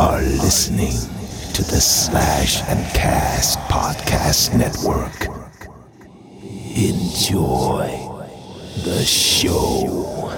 are listening to the Slash and Cast Podcast Network. Enjoy the show.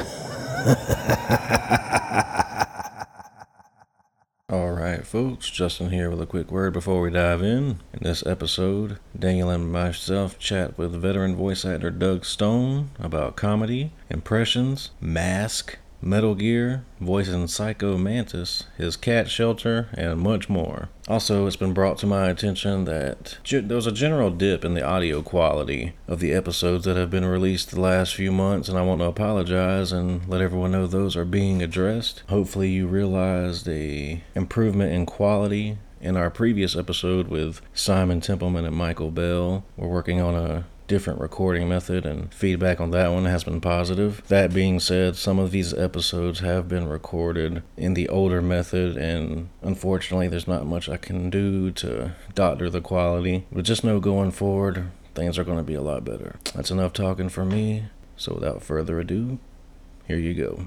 All right, folks, Justin here with a quick word before we dive in. In this episode, Daniel and myself chat with veteran voice actor Doug Stone about comedy, impressions, mask, Metal Gear, voicing Psycho Mantis, his cat shelter, and much more. Also, it's been brought to my attention that ge- there was a general dip in the audio quality of the episodes that have been released the last few months, and I want to apologize and let everyone know those are being addressed. Hopefully, you realized a improvement in quality in our previous episode with Simon Templeman and Michael Bell. We're working on a different recording method and feedback on that one has been positive. That being said, some of these episodes have been recorded in the older method and unfortunately there's not much I can do to doctor the quality. But just know going forward, things are going to be a lot better. That's enough talking for me. So without further ado, here you go.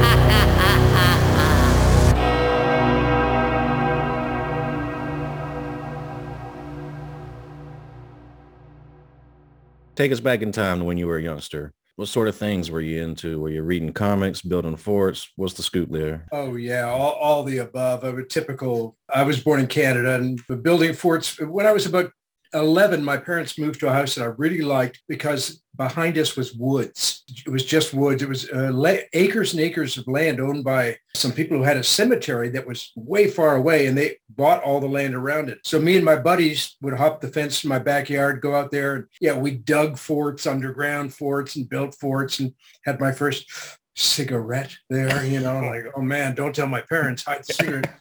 Take us back in time to when you were a youngster. What sort of things were you into? Were you reading comics, building forts? What's the scoop there? Oh yeah, all, all the above. I'm a typical. I was born in Canada and building forts. When I was about 11, my parents moved to a house that I really liked because behind us was woods. It was just woods. It was uh, acres and acres of land owned by some people who had a cemetery that was way far away and they bought all the land around it. So me and my buddies would hop the fence in my backyard, go out there. And yeah, we dug forts, underground forts and built forts and had my first cigarette there, you know, like, oh man, don't tell my parents, hide the cigarette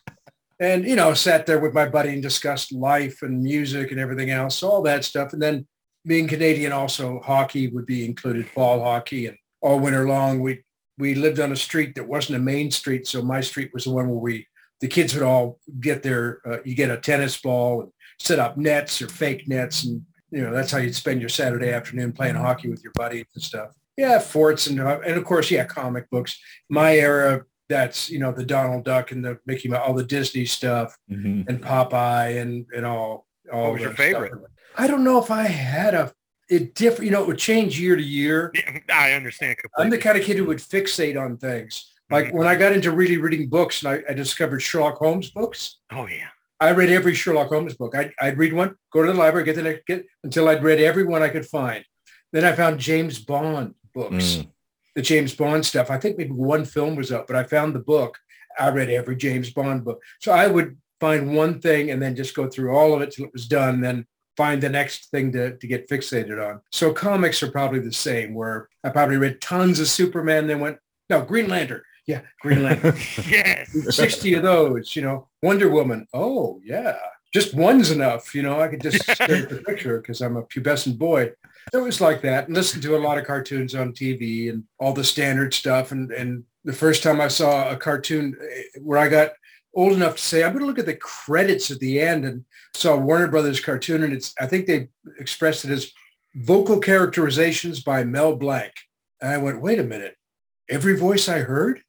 and you know sat there with my buddy and discussed life and music and everything else all that stuff and then being canadian also hockey would be included ball hockey and all winter long we we lived on a street that wasn't a main street so my street was the one where we the kids would all get their uh, you get a tennis ball and set up nets or fake nets and you know that's how you'd spend your saturday afternoon playing hockey with your buddies and stuff yeah forts and uh, and of course yeah comic books my era that's you know the Donald Duck and the Mickey Mouse, all the Disney stuff, Mhm. and Popeye and and all. all What was your favorite? stuff. I don't know if I had a it different. You know, it would change year to year. I understand completely. I'm the kind of kid who would fixate on things. Like Mhm. when I got into really reading books and I, I discovered Sherlock Holmes books. oh yeah. I read every Sherlock Holmes book. I'd, I'd read one, go to the library, get the next, get until I'd read every one I could find. Then I found James Bond books, Mm. the James Bond stuff. I think maybe one film was up, but I found the book. I read every James Bond book. So I would find one thing and then just go through all of it till it was done, then find the next thing to, to get fixated on. So comics are probably the same, where I probably read tons of Superman, then went, no, Green Lantern. Yeah, Green Lantern. yes. 60 of those, you know. Wonder Woman. Oh, yeah. Just one's enough, you know. I could just stare at the picture because I'm a pubescent boy. It was like that. And listen to a lot of cartoons on TV and all the standard stuff. And, and the first time I saw a cartoon eh, where I got old enough to say, I'm going to look at the credits at the end and saw Warner Brothers cartoon. And it's, I think they expressed it as vocal characterizations by Mel Blanc. And I went, wait a minute. Every voice I heard?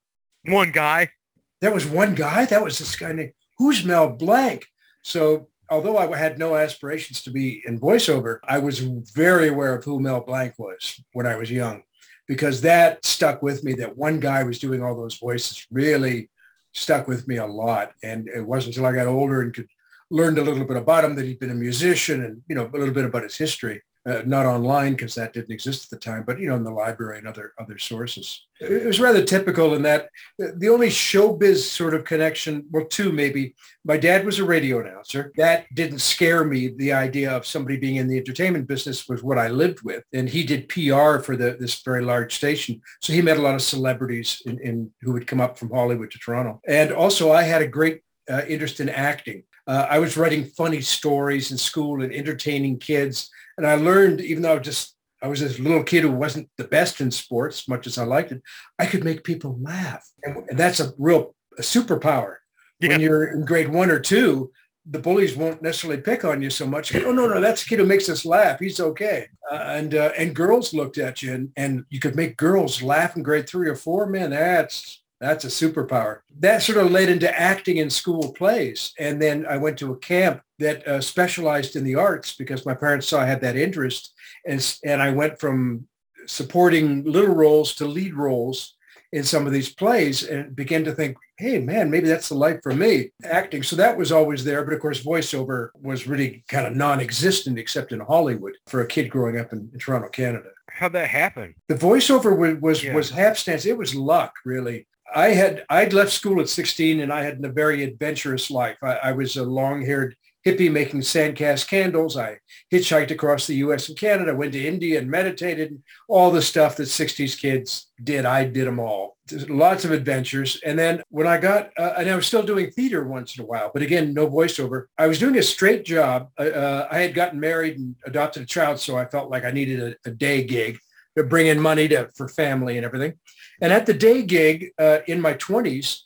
One guy. that was one guy. That was this guy named who's Mel Blanc. So although I had no aspirations to be in voiceover, I was very aware of who Mel Blanc was when I was young, because that stuck with me. That one guy was doing all those voices really stuck with me a lot. And it wasn't until I got older and could learned a little bit about him that he'd been a musician and you know a little bit about his history uh, not online because that didn't exist at the time, but you know, in the library and other other sources. It was rather typical in that the only showbiz sort of connection, well, two maybe. My dad was a radio announcer. That didn't scare me. The idea of somebody being in the entertainment business was what I lived with, and he did PR for the this very large station. So he met a lot of celebrities in, in who would come up from Hollywood to Toronto, and also I had a great uh, interest in acting. Uh, I was writing funny stories in school and entertaining kids. And I learned, even though I was just I was this little kid who wasn't the best in sports, much as I liked it, I could make people laugh. And, and that's a real a superpower. Yeah. When you're in grade one or two, the bullies won't necessarily pick on you so much. Oh no, no, that's a kid who makes us laugh. He's okay. Uh, and uh, and girls looked at you, and, and you could make girls laugh in grade three or four. Man, that's that's a superpower. That sort of led into acting in school plays. And then I went to a camp that uh, specialized in the arts because my parents saw I had that interest. And, and I went from supporting little roles to lead roles in some of these plays and began to think, hey, man, maybe that's the life for me, acting. So that was always there. But of course, voiceover was really kind of non-existent except in Hollywood for a kid growing up in, in Toronto, Canada How'd that happen? the voiceover was was, Yeah. was hapstance. It was luck, really. I had I'd left school at 16 and I had a very adventurous life. I, I was a long-haired hippie making sandcast candles. I hitchhiked across the U.S. and Canada, went to India and meditated. All the stuff that 60s kids did, I did them all. Lots of adventures. And then when I got, uh, and I was still doing theater once in a while, but again, no voiceover. I was doing a straight job. Uh, I had gotten married and adopted a child, so I felt like I needed a, a day gig to bring in money to for family and everything. And at the day gig uh, in my 20s,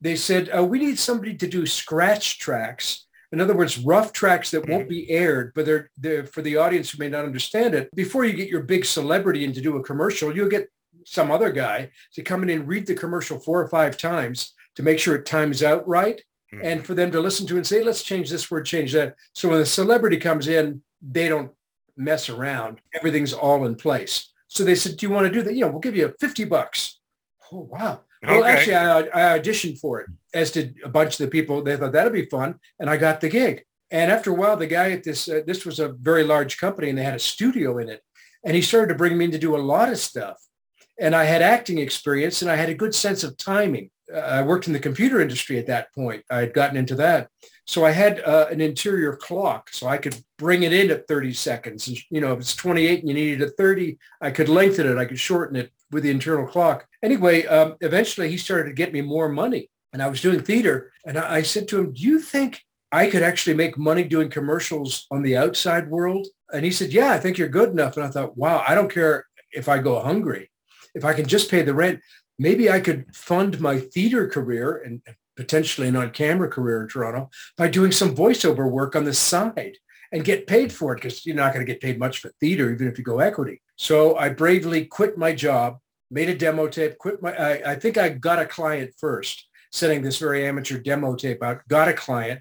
they said, uh, we need somebody to do scratch tracks. In other words, rough tracks that won't mm. be aired, but they're, they're for the audience who may not understand it. Before you get your big celebrity in to do a commercial, you'll get some other guy to come in and read the commercial four or five times to make sure it times out right mm. and for them to listen to and say, let's change this word, change that. So when the celebrity comes in, they don't mess around. Everything's all in place. So they said, do you want to do that? You know, we'll give you 50 bucks. Oh, wow. Well, actually, I, I auditioned for it, as did a bunch of the people. They thought that'd be fun. And I got the gig. And after a while, the guy at this, uh, this was a very large company and they had a studio in it. And he started to bring me in to do a lot of stuff. And I had acting experience and I had a good sense of timing. Uh, I worked in the computer industry at that point. I had gotten into that. So I had uh, an interior clock so I could bring it in at 30 seconds. And, you know, if it's 28 and you needed a 30, I could lengthen it. I could shorten it with the internal clock. Anyway, um, eventually he started to get me more money and I was doing theater. And I, I said to him, do you think I could actually make money doing commercials on the outside world? And he said, yeah, I think you're good enough. And I thought, wow, I don't care if I go hungry. If I can just pay the rent, maybe I could fund my theater career and potentially an on-camera career in Toronto by doing some voiceover work on the side and get paid for it because you're not going to get paid much for theater, even if you go equity. So I bravely quit my job, made a demo tape, quit my, I, I think I got a client first, sending this very amateur demo tape out, got a client.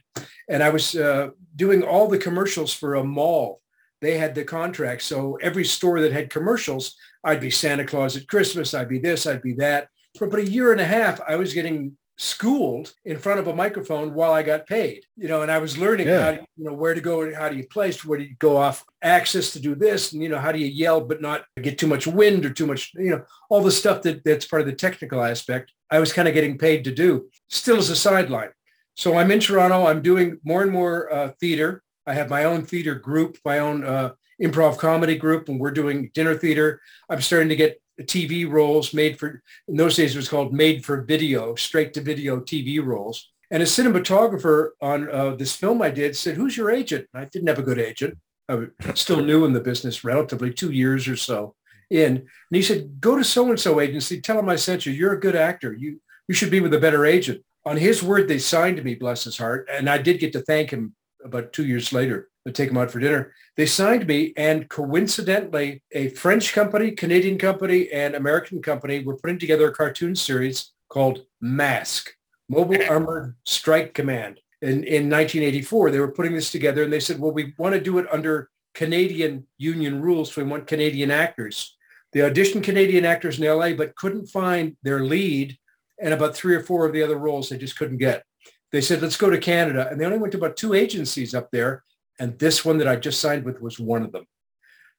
And I was uh, doing all the commercials for a mall. They had the contract. So every store that had commercials, I'd be Santa Claus at Christmas. I'd be this, I'd be that. For about a year and a half, I was getting schooled in front of a microphone while I got paid, you know, and I was learning Yeah. how, to, you know, where to go and how do you place, where do you go off axis to do this? And, you know, how do you yell, but not get too much wind or too much, you know, all the stuff that that's part of the technical aspect. I was kind of getting paid to do still as a sideline. So I'm in Toronto. I'm doing more and more uh, theater. I have my own theater group, my own uh, improv comedy group, and we're doing dinner theater. I'm starting to get TV roles made for, in those days it was called made for video, straight to video TV roles. And a cinematographer on uh, this film I did said, who's your agent? I didn't have a good agent. I was still new in the business, relatively two years or so in. And he said, go to so-and-so agency, tell them I sent you. You're a good actor. You, you should be with a better agent. On his word, they signed me, bless his heart. And I did get to thank him about two years later, to take them out for dinner. They signed me and coincidentally, a French company, Canadian company, and American company were putting together a cartoon series called Mask, Mobile Armored Strike Command. In, in 1984, they were putting this together and they said, well, we want to do it under Canadian union rules. So we want Canadian actors. They auditioned Canadian actors in LA, but couldn't find their lead and about three or four of the other roles they just couldn't get. They said, let's go to Canada. And they only went to about two agencies up there. And this one that I just signed with was one of them.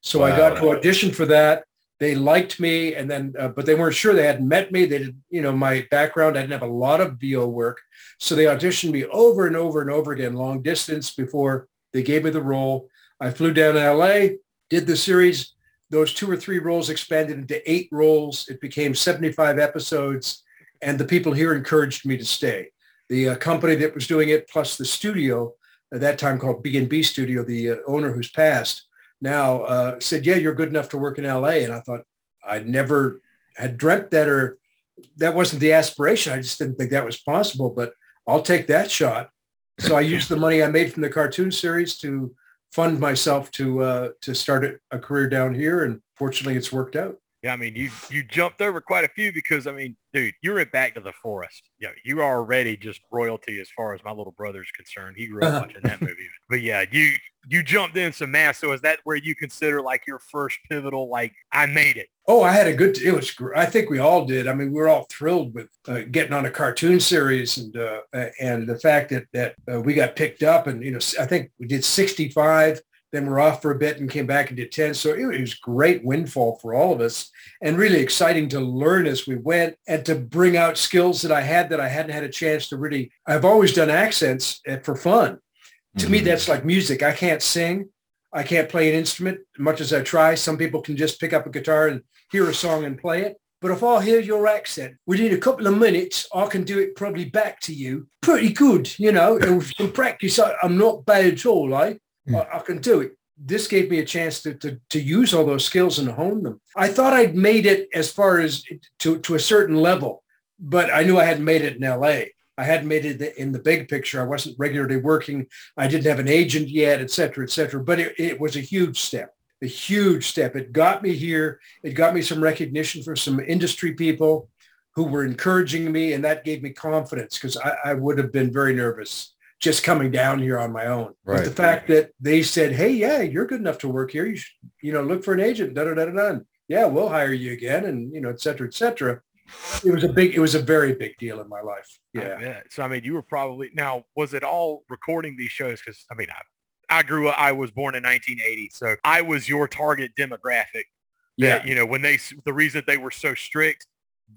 So I got to audition for that. They liked me and then, uh, but they weren't sure they hadn't met me. They did, you know, my background, I didn't have a lot of VO work. So they auditioned me over and over and over again, long distance before they gave me the role. I flew down to LA, did the series. Those two or three roles expanded into eight roles. It became 75 episodes. And the people here encouraged me to stay. The uh, company that was doing it, plus the studio, at that time called B&B Studio, the uh, owner who's passed, now uh, said, yeah, you're good enough to work in LA. And I thought I never had dreamt that or that wasn't the aspiration. I just didn't think that was possible, but I'll take that shot. So I used the money I made from the cartoon series to fund myself to uh, to start a- a career down here. And fortunately, it's worked out. Yeah, I mean, you you jumped over quite a few because I mean, dude, you went back to the forest. Yeah, you are already just royalty as far as my little brother's concerned. He grew up watching that movie. But yeah, you you jumped in some mass. So is that where you consider like your first pivotal? Like, I made it. Oh, I had a good. It was. I think we all did. I mean, we were all thrilled with uh, getting on a cartoon series, and uh, and the fact that that uh, we got picked up, and you know, I think we did 65. Then we're off for a bit and came back and did 10. So it, was great windfall for all of us, and really exciting to learn as we went, and to bring out skills that I had that I hadn't had a chance to really. I've always done accents uh, for fun. To me, Mhm. that's like music. I can't sing. I can't play an instrument much as I try. Some people can just pick up a guitar and hear a song and play it. But if I hear your accent within a couple of minutes, I can do it probably back to you pretty good. You know, and with some practice, I, I'm not bad at all. Eh? Mm. I, I can do it. This gave me a chance to, to, to use all those skills and hone them. I thought I'd made it as far as to, to a certain level, but I knew I hadn't made it in LA. I hadn't made it in the big picture. I wasn't regularly working. I didn't have an agent yet, et cetera, et cetera. But it, it was a huge step, a huge step. It got me here. It got me some recognition from some industry people who were encouraging me. And that gave me confidence because I, I would have been very nervous just coming down here on my own. But Right. the fact that they said, hey, yeah, you're good enough to work here. You should, you know, look for an agent, da, da, da, da, da. Yeah, we'll hire you again. And, you know, et cetera, et cetera. It was a big, it was a very big deal in my life. Yeah. bet. So I mean, you were probably now. Was it all recording these shows? Because I mean, I I grew up. I was born in 1980, so I was your target demographic. Yeah. That, you know, when they the reason that they were so strict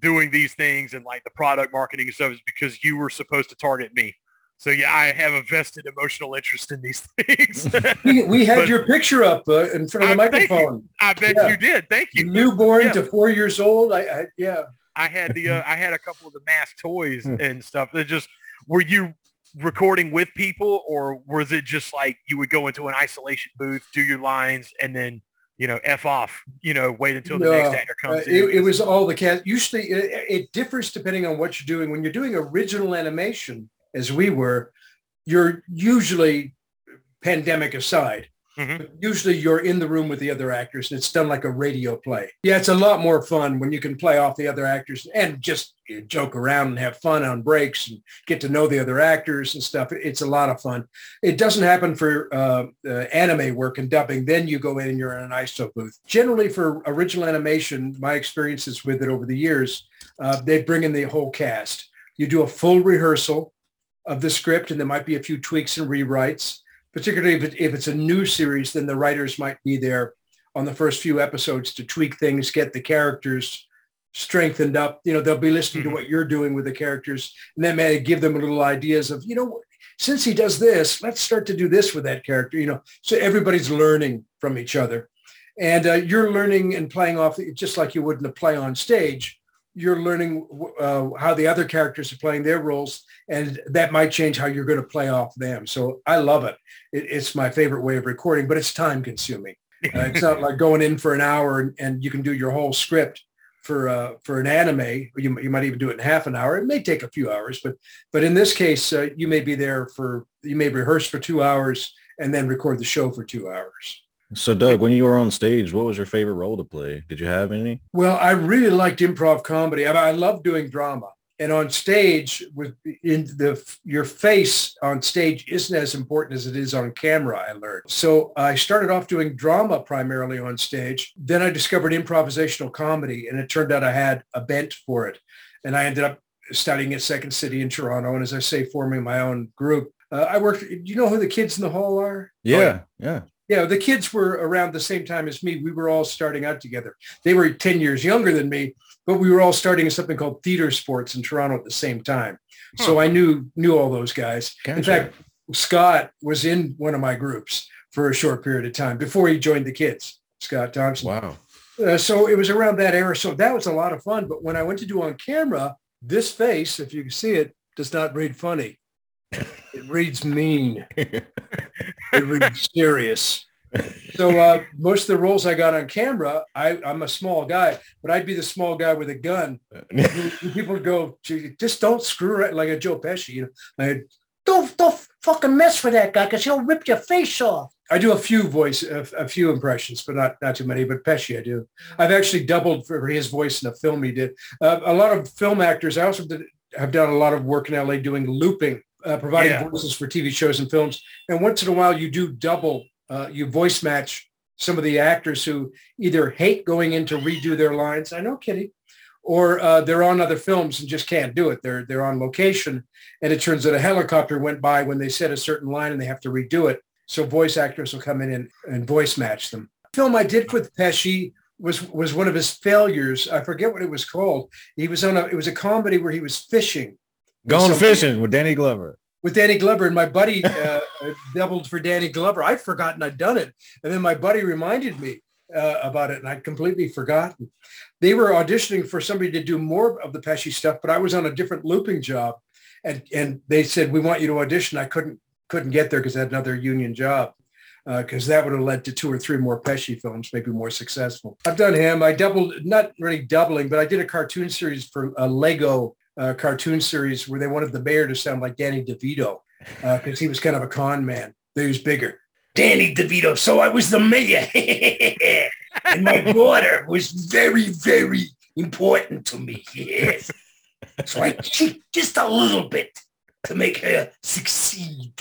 doing these things and like the product marketing and stuff is because you were supposed to target me. So yeah, I have a vested emotional interest in these things. We, we had But- your picture up uh, in front of the I- microphone. I bet Yeah. you did. Thank you. Newborn Yeah. to four years old. I, I yeah. I had the uh, I had a couple of the mask toys Hmm. and stuff. That just were you recording with people or was it just like you would go into an isolation booth, do your lines, and then you know f off, you know, wait until the next No, actor Uh, comes in. it, it was all the cast. Usually it, it differs depending on what you're doing. When you're doing original animation, as we were, you're usually pandemic aside. Mhm. Usually you're in the room with the other actors and it's done like a radio play. Yeah, it's a lot more fun when you can play off the other actors and just joke around and have fun on breaks and get to know the other actors and stuff. It's a lot of fun. It doesn't happen for uh, uh, anime work and dubbing. Then you go in and you're in an ISO booth. Generally for original animation, my experiences with it over the years, uh, they bring in the whole cast. You do a full rehearsal of the script and there might be a few tweaks and rewrites particularly if, it, if it's a new series, then the writers might be there on the first few episodes to tweak things, get the characters strengthened up. You know, they'll be listening Mhm. to what you're doing with the characters and then may give them a little ideas of, you know, since he does this, let's start to do this with that character, you know, so everybody's learning from each other. And uh, you're learning and playing off just like you would in a play on stage. You're learning uh, how the other characters are playing their roles, and that might change how you're going to play off them. So I love it. it it's my favorite way of recording, but it's time consuming. Uh, it's not like going in for an hour and, and you can do your whole script for uh, for an anime. You, you might even do it in half an hour. It may take a few hours, but but in this case, uh, you may be there for you may rehearse for two hours and then record the show for two hours. So, Doug, when you were on stage, what was your favorite role to play? Did you have any? Well, I really liked improv comedy. I, I love doing drama. And on stage, with in the your face on stage isn't as important as it is on camera. I learned. So I started off doing drama primarily on stage. Then I discovered improvisational comedy, and it turned out I had a bent for it. And I ended up studying at Second City in Toronto, and as I say, forming my own group. Uh, I worked. Do you know who the kids in the hall are? Yeah, yeah. Yeah, the kids were around the same time as me. We were all starting out together. They were 10 years younger than me, but we were all starting something called theater sports in Toronto at the same time. So I knew knew all those guys. In fact, Scott was in one of my groups for a short period of time before he joined the kids. Scott Thompson. Wow. Uh, so it was around that era. So that was a lot of fun. But when I went to do on camera, this face, if you can see it, does not read funny. It reads mean. it reads serious. So uh, most of the roles I got on camera, I, I'm a small guy, but I'd be the small guy with a gun. People would go, just don't screw it like a Joe Pesci. You know, I, don't don't fucking mess with that guy because he'll rip your face off. I do a few voice, a, a few impressions, but not not too many. But Pesci, I do. I've actually doubled for his voice in a film he did. Uh, a lot of film actors. I also did, have done a lot of work in LA doing looping, uh, providing Yeah. voices for TV shows and films. And once in a while, you do double. Uh, you voice match some of the actors who either hate going in to redo their lines. I know, Kitty. Or uh, they're on other films and just can't do it. They're they're on location, and it turns out a helicopter went by when they said a certain line, and they have to redo it. So voice actors will come in and, and voice match them. film I did with Pesci was was one of his failures. I forget what it was called. He was on a it was a comedy where he was fishing Going So- fishing with Danny Glover. with Danny Glover, and my buddy uh, doubled for Danny Glover. I'd forgotten I'd done it, and then my buddy reminded me uh, about it, and I'd completely forgotten. They were auditioning for somebody to do more of the Pesci stuff, but I was on a different looping job, and and they said we want you to audition. I couldn't couldn't get there because I had another union job. Because that would have led to two or three more Pesci films, maybe more successful. I've done him. I doubled, not really doubling, but I did a cartoon series for a Lego uh, cartoon series where they wanted the mayor to sound like Danny DeVito because he was kind of a con man. He was bigger. Danny DeVito. So I was the mayor. and my daughter was very, very important to me. Yes. So I cheat just a little bit to make her succeed.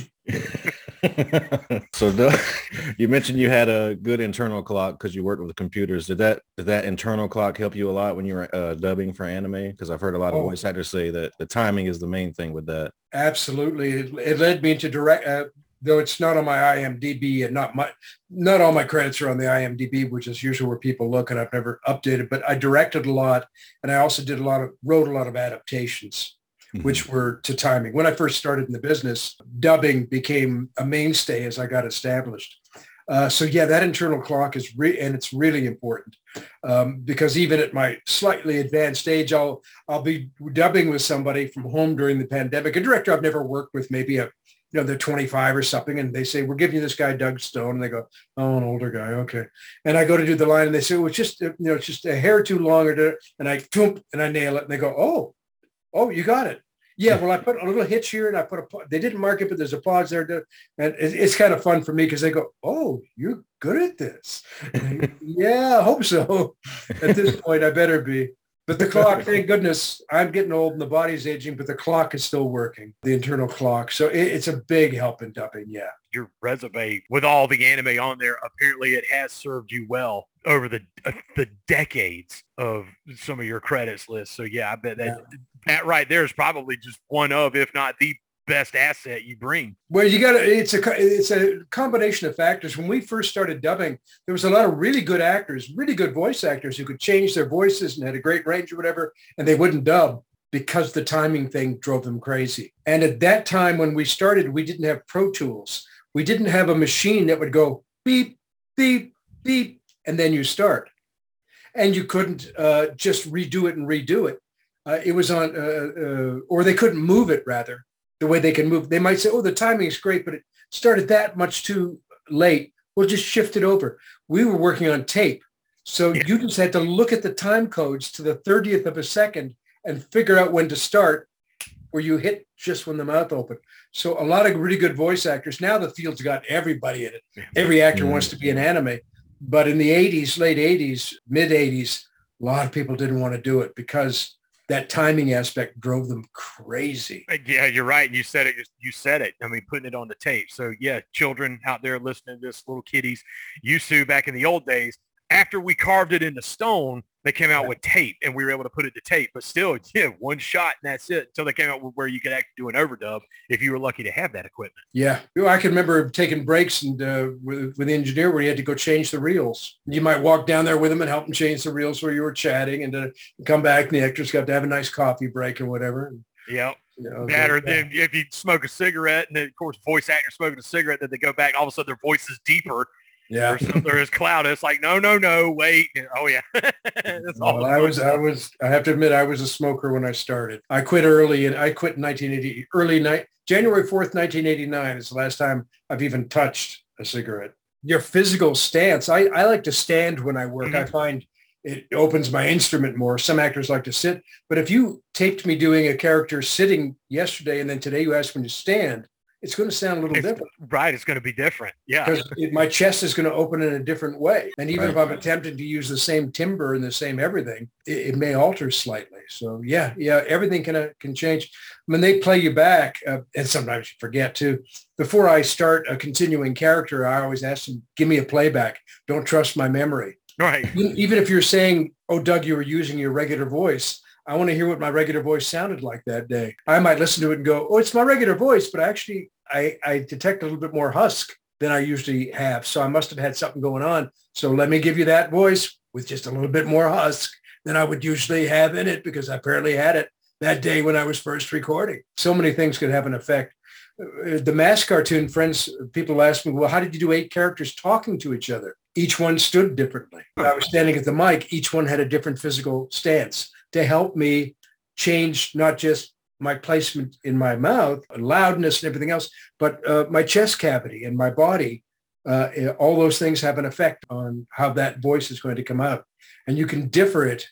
so Doug, you mentioned you had a good internal clock because you worked with computers. Did that did that internal clock help you a lot when you were uh, dubbing for anime? Because I've heard a lot of Oh. voice actors say that the timing is the main thing with that. Absolutely. It, it led me into direct, uh, though it's not on my IMDb and not my, not all my credits are on the IMDb, which is usually where people look and I've never updated, but I directed a lot and I also did a lot of, wrote a lot of adaptations, which were to timing. When I first started in the business, dubbing became a mainstay as I got established. Uh, so yeah, that internal clock is re- and it's really important um, because even at my slightly advanced age, I'll I'll be dubbing with somebody from home during the pandemic, a director I've never worked with, maybe a you know they're 25 or something, and they say we're giving you this guy Doug Stone, and they go, oh, an older guy, okay, and I go to do the line, and they say, well, it's just you know it's just a hair too long, or and I and I nail it, and they go, oh, oh, you got it. Yeah, well, I put a little hitch here, and I put a. They didn't mark it, but there's a pause there, and it, it's kind of fun for me because they go, "Oh, you're good at this." yeah, I hope so. At this point, I better be. But the clock, thank goodness, I'm getting old and the body's aging, but the clock is still working, the internal clock. So it, it's a big help in dubbing. Yeah. your resume with all the anime on there, apparently it has served you well over the uh, the decades of some of your credits list. So yeah, I bet that that right there is probably just one of, if not the best asset you bring. Well, you got to, it's a, it's a combination of factors. When we first started dubbing, there was a lot of really good actors, really good voice actors who could change their voices and had a great range or whatever, and they wouldn't dub because the timing thing drove them crazy. And at that time, when we started, we didn't have Pro Tools. We didn't have a machine that would go beep, beep, beep, and then you start. And you couldn't uh, just redo it and redo it. Uh, it was on, uh, uh, or they couldn't move it rather the way they can move. They might say, oh, the timing is great, but it started that much too late. We'll just shift it over. We were working on tape. So Yeah. you just had to look at the time codes to the 30th of a second and figure out when to start where you hit just when the mouth opened. So a lot of really good voice actors. Now the field's got everybody in it. Every actor Mm. wants to be an anime. But in the 80s, late 80s, mid 80s, a lot of people didn't want to do it because that timing aspect drove them crazy. Yeah, you're right. You said it. You said it. I mean, putting it on the tape. So yeah, children out there listening to this, little kiddies, used to back in the old days. After we carved it into stone, they came out with tape, and we were able to put it to tape. But still, yeah, one shot and that's it. Until they came out with where you could actually do an overdub if you were lucky to have that equipment. Yeah, I can remember taking breaks and uh, with, with the engineer where he had to go change the reels. You might walk down there with him and help him change the reels where you were chatting, and uh, come back. And the actors got to have a nice coffee break or whatever. And, Yeah, you know, that or then if you smoke a cigarette, and then of course voice actor smoking a cigarette, then they go back. All of a sudden, their voice is deeper yeah. or something. Or it's cloud. It's like no, no, no, wait. Oh yeah. Well, I was, I was, I have to admit, I was a smoker when I started. I quit early, and I quit in 1980, early night, January 4th, 1989 is the last time I've even touched a cigarette. Your physical stance, I, I like to stand when I work. I mm-hmm. find it opens my instrument more. Some actors like to sit, but if you taped me doing a character sitting yesterday, and then today you asked me to stand, it's going to sound a little It's- different right. It's going to be different. Yeah. because it, my chest is going to open in a different way. And even if I'm attempting to use the same timber and the same everything, it, it may alter slightly. So yeah, yeah, everything can uh, can change. When they play you back, uh, and sometimes you forget too. Before I start a continuing character, I always ask them, "Give me a playback. Don't trust my memory." Right. Even even if you're saying, "Oh, Doug, you were using your regular voice." I want to hear what my regular voice sounded like that day. I might listen to it and go, "Oh, it's my regular voice," but actually, I, I detect a little bit more husk than I usually have. So I must have had something going on. So let me give you that voice with just a little bit more husk than I would usually have in it because I apparently had it that day when I was first recording. So many things could have an effect. Uh, The mask cartoon friends, people ask me, well, how did you do eight characters talking to each other? Each one stood differently. When I was standing at the mic, each one had a different physical stance to help me change not just my placement in my mouth, loudness and everything else, but uh, my chest cavity and my body. Uh, all those things have an effect on how that voice is going to come out. And you can differ it,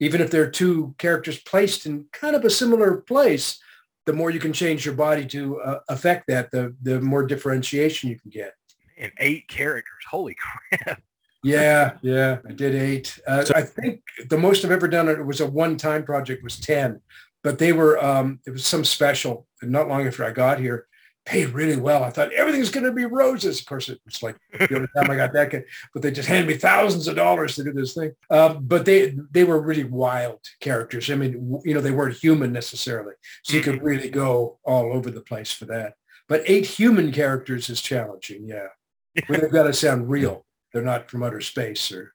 even if there are two characters placed in kind of a similar place, the more you can change your body to uh, affect that, the, the more differentiation you can get. And eight characters. Holy crap. Yeah, yeah, I did eight. Uh, I think the most I've ever done it was a one-time project was 10, but they were, um, it was some special and not long after I got here, paid really well. I thought everything's going to be roses. Of course, it was like the only time I got that, good, but they just handed me thousands of dollars to do this thing. Um, but they, they were really wild characters. I mean, you know, they weren't human necessarily. So you could really go all over the place for that. But eight human characters is challenging. Yeah. Where they've got to sound real. They're not from outer space or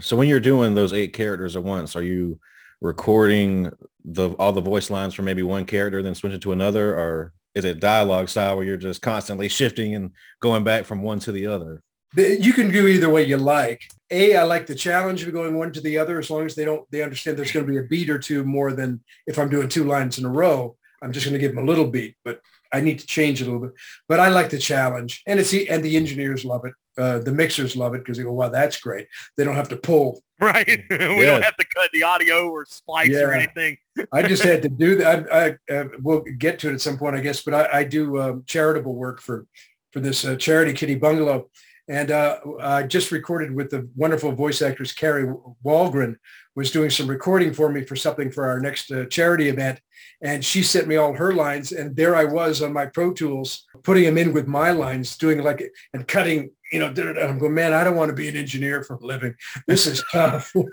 So when you're doing those eight characters at once, are you recording the all the voice lines from maybe one character, then switching to another, or is it dialogue style where you're just constantly shifting and going back from one to the other? You can do either way you like. A, I like the challenge of going one to the other as long as they don't they understand there's going to be a beat or two more than if I'm doing two lines in a row. I'm just going to give them a little beat, but I need to change it a little bit. But I like the challenge, and it's and the engineers love it. Uh, the mixers love it because they go, "Wow, that's great." They don't have to pull. Right. we Yeah. don't have to cut the audio or splice or anything. I just had to do that. I, I uh, we'll get to it at some point, I guess. But I, I do um, charitable work for for this uh, charity, Kitty Bungalow, and uh, I just recorded with the wonderful voice actress Kari Wahlgren. Was doing some recording for me for something for our next uh, charity event, and she sent me all her lines, and there I was on my Pro Tools putting them in with my lines, doing like and cutting. You know, I'm going, man, I don't want to be an engineer for a living. This is tough. you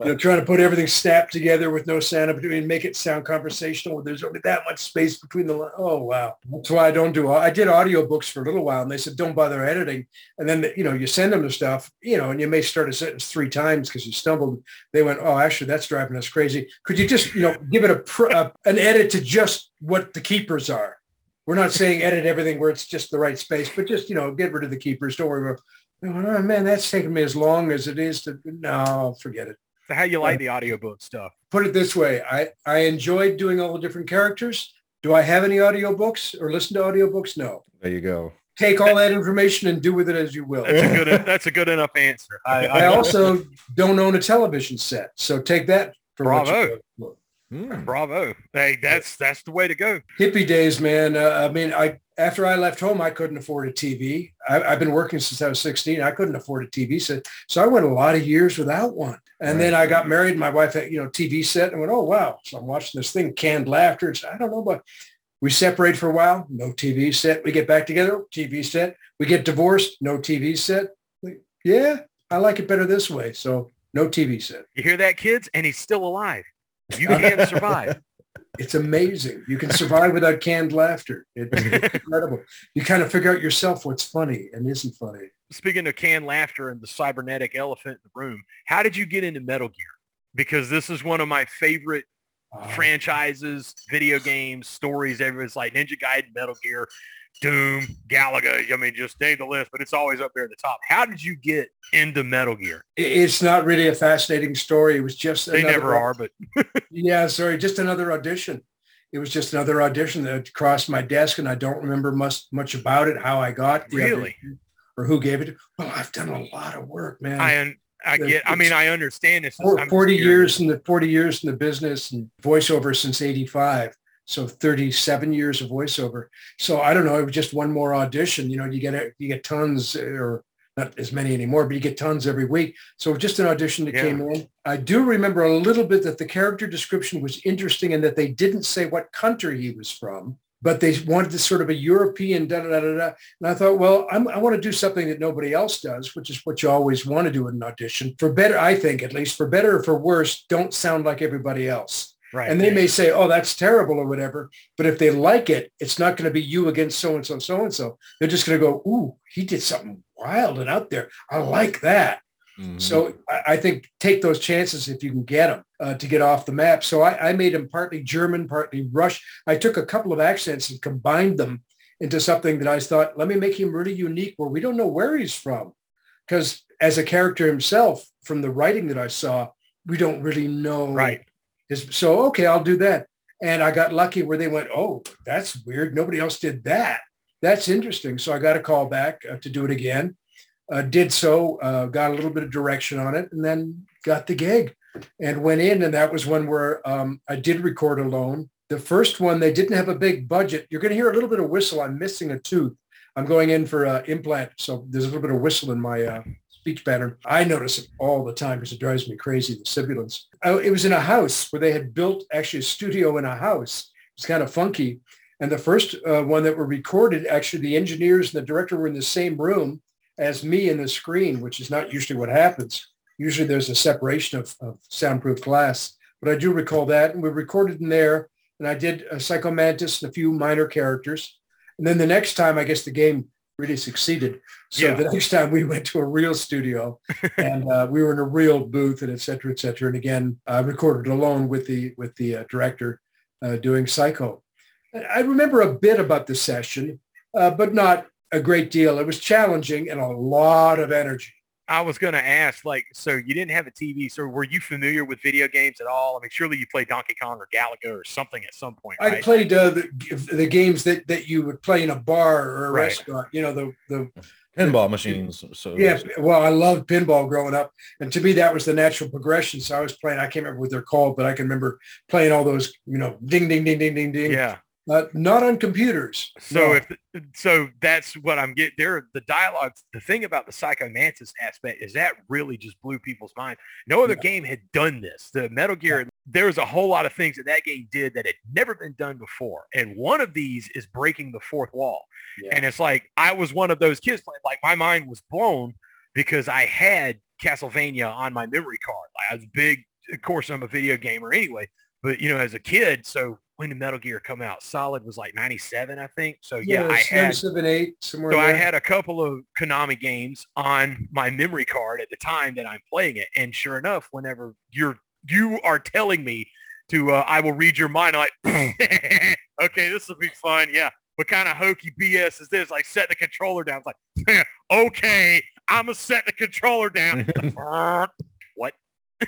know, trying to put everything snapped together with no sound in between, make it sound conversational. There's only that much space between the. Oh wow, that's why I don't do. I did audiobooks for a little while, and they said don't bother editing. And then you know you send them the stuff, you know, and you may start a sentence three times because you stumbled. They went, oh, actually, that's driving us crazy. Could you just you know give it a uh, an edit to just what the keepers are? We're not saying edit everything where it's just the right space, but just you know get rid of the keepers. Don't worry about I oh, man, that's taken me as long as it is to, no, forget it. So how you like uh, the audiobook stuff? Put it this way. I, I enjoyed doing all the different characters. Do I have any audiobooks or listen to audiobooks? No. There you go. Take all that information and do with it as you will. That's a good. that's a good enough answer. I, I also don't own a television set. So take that for what Bravo. Hmm. bravo. Hey, that's that's the way to go. hippie days, man. Uh, I mean, I after I left home, I couldn't afford a TV. I, I've been working since I was 16. I couldn't afford a TV set, so I went a lot of years without one. And then I got married. My wife had, you know, TV set, and went, oh wow. So I'm watching this thing, canned laughter. It's, I don't know, but we separate for a while, no TV set. We get back together, TV set. We get divorced, no TV set. Yeah, I like it better this way. So no TV set. You hear that, kids? And he's still alive. You can survive. It's amazing. You can survive without canned laughter. It- It's incredible. You kind of figure out yourself what's funny and isn't funny. Speaking of canned laughter and the cybernetic elephant in the room, how did you get into Metal Gear? Because this is one of my favorite Uh, franchises, video games, stories. Everyone's like Ninja Gaiden, Metal Gear, Doom, Galaga. I mean, just name the list, but it's always up there at the top. How did you get into Metal Gear? it's not really a fascinating story. It was just They another- never are, but Yeah, sorry, just another audition. It was just another audition that crossed my desk, and I don't remember much much about it, how I got Really? or who gave it. Well, I've done a lot of work, man. I I The- get. I mean, I understand this. Four- I'm 40 curious. years in the 40 years in the business and voiceover since 85 so 37 years of voiceover so i don't know it was just one more audition you know you get it you get tons or not as many anymore but you get tons every week so just an audition that Yeah. came in i do remember a little bit that the character description was interesting and that they didn't say what country he was from but they wanted this sort of a European da da da. da. And I thought, well, I'm, I want to do something that nobody else does, which is what you always want to do in an audition. For better, I think, at least for better or for worse, don't sound like everybody else. Right. And they may say, oh, that's terrible or whatever. But if they like it, it's not going to be you against so-and-so, so-and-so. They're just going to go, ooh, he did something wild and out there. I like that. Mhm. So I, I think take those chances if you can get them uh, to get off the map. So I, I made him partly German, partly Rush. I took a couple of accents and combined them into something that I thought, let me make him really unique where we don't know where he's from. Because as a character himself, from the writing that I saw, we don't really know. right. His, so, okay, I'll do that. And I got lucky where they went, oh, that's weird. Nobody else did that. That's interesting. So I got a call back uh, to do it again. Uh, did so, uh, got a little bit of direction on it, and then got the gig and went in. And that was one where um, I did record alone. The first one, they didn't have a big budget. You're going to hear a little bit of whistle. I'm missing a tooth. I'm going in for an implant. So there's a little bit of whistle in my uh, speech pattern. I notice it all the time because it drives me crazy, the sibilants. Uh, it was in a house where they had built actually a studio in a house. It's kind of funky. And the first uh, one that were recorded, actually the engineers and the director were in the same room as me in the screen, which is not usually what happens. Usually there's a separation of, of soundproof glass. But I do recall that. And we recorded in there. And I did a Psycho Mantis and a few minor characters. And then the next time, I guess the game really succeeded. So Yeah. the next time we went to a real studio and uh, we were in a real booth and et cetera, et cetera. And again, I recorded alone with the with the uh, director uh, doing Psycho. I remember a bit about the session, uh, but not a great deal. It was challenging and a lot of energy. I was going to ask, like, so you didn't have a TV, so were you familiar with video games at all? I mean, surely you played Donkey Kong or Galaga or something at some point, I played uh, the, the games that, that you would play in a bar or a Right. restaurant. You know, the the Pinball machines. So Yeah, well, I loved pinball growing up, and to me that was the natural progression. So I was playing. I can't remember what they're called, but I can remember playing all those. You know, ding, ding, ding, ding, ding, ding. yeah. Uh, not on computers. So No. if so, that's what I'm getting. There, the dialogue. The thing about the Psycho Mantis aspect is that really just blew people's mind. No other Yeah. game had done this. The Metal Gear. There was a whole lot of things that that game did that had never been done before, and one of these is breaking the fourth wall. Yeah. And it's like I was one of those kids. Playing, like my mind was blown because I had Castlevania on my memory card. Like, I was big. Of course, I'm a video gamer anyway. But you know, as a kid, so when did Metal Gear come out? Solid was like '97, I think. So yeah, I had 97, 8, somewhere. so I had a couple of Konami games on my memory card at the time that I'm playing it, and sure enough, whenever you're you are telling me to, uh, I will read your mind. I'm like, okay, this will be fun. Yeah, what kind of hokey BS is this? Like, set the controller down. It's like, okay, I'm gonna set the controller down.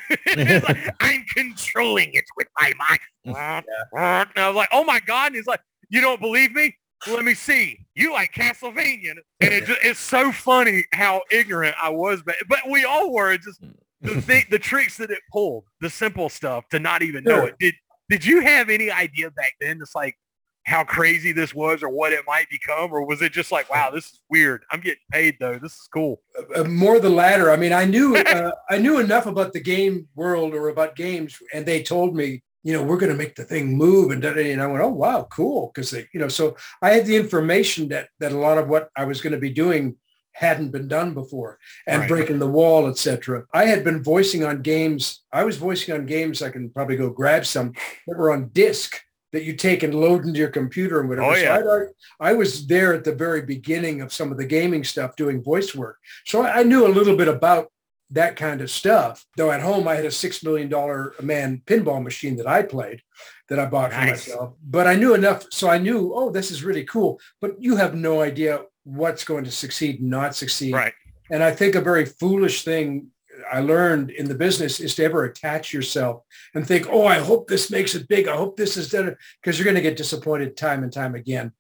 like, I'm controlling it with my mind. And I was like, oh my god! And he's like, you don't believe me? Let me see. You like Castlevania? And it just, it's so funny how ignorant I was, but but we all were. Just the thing, the tricks that it pulled, the simple stuff to not even know Sure. it. Did did you have any idea back then? It's like how crazy this was or what it might become, or was it just like, wow, this is weird? I'm getting paid though. This is cool. uh, more the latter. I mean, I knew uh, I knew enough about the game world or about games, and they told me, you know, we're going to make the thing move, and and I went, oh wow, cool, because they, you know, so I had the information that that a lot of what I was going to be doing hadn't been done before, and Right. breaking the wall, etc. I had been voicing on games. I was voicing on games. I can probably go grab some that were on disc that you take and load into your computer and whatever. Oh, So yeah. I'd already- I was there at the very beginning of some of the gaming stuff doing voice work. So I I knew a little bit about that kind of stuff. Though at home I had a six million dollar man pinball machine that I played that I bought for myself. But I knew enough. So I knew, oh, this is really cool. But you have no idea what's going to succeed and not succeed. Right. And I think a very foolish thing I learned in the business is to ever attach yourself and think, oh, I hope this makes it big. I hope this is done because you're going to get disappointed time and time again.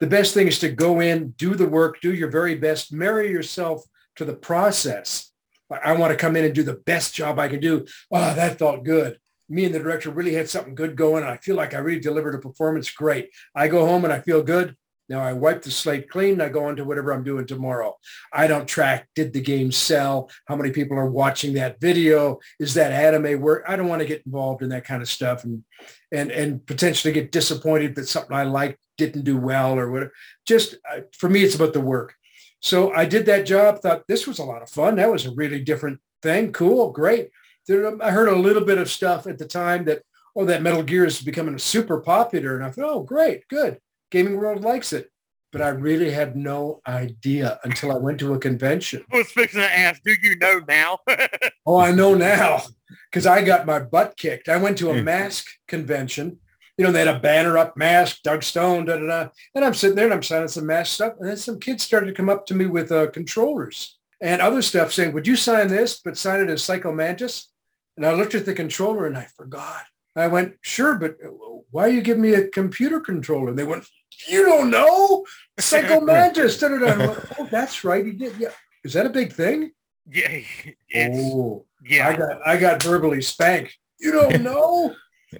The best thing is to go in, do the work, do your very best, marry yourself to the process. I want to come in and do the best job I can do. Oh, that felt good. Me and the director really had something good going. I feel like I really delivered a performance. Great. I go home and I feel good. Now I wipe the slate clean. I go on to whatever I'm doing tomorrow. I don't track, did the game sell? How many people are watching that video? Is that anime work? I don't want to get involved in that kind of stuff and, and, and potentially get disappointed that something I liked didn't do well or whatever. Just uh, for me, it's about the work. So I did that job, thought this was a lot of fun. That was a really different thing. Cool, great. I heard a little bit of stuff at the time that, oh, that Metal Gear is becoming super popular. And I thought, oh, great, good. Gaming world likes it. But I really had no idea until I went to a convention. I was fixing to ask, do you know now? Oh, I know now because I got my butt kicked. I went to a Hmm. mask convention. You know, they had a banner up, mask, Doug Stone, da da da. And I'm sitting there and I'm signing some mask stuff. And then some kids started to come up to me with uh, controllers and other stuff saying, would you sign this, but sign it as Psycho Mantis? And I looked at the controller and I forgot. I went, sure, but uh, why are you giving me a computer controller? And they went, you don't know? Psycho Mantis. Da, da, da. Oh, that's right. He did. Yeah. Is that a big thing? yeah, it's, oh. yeah. I got I got verbally spanked. You don't know.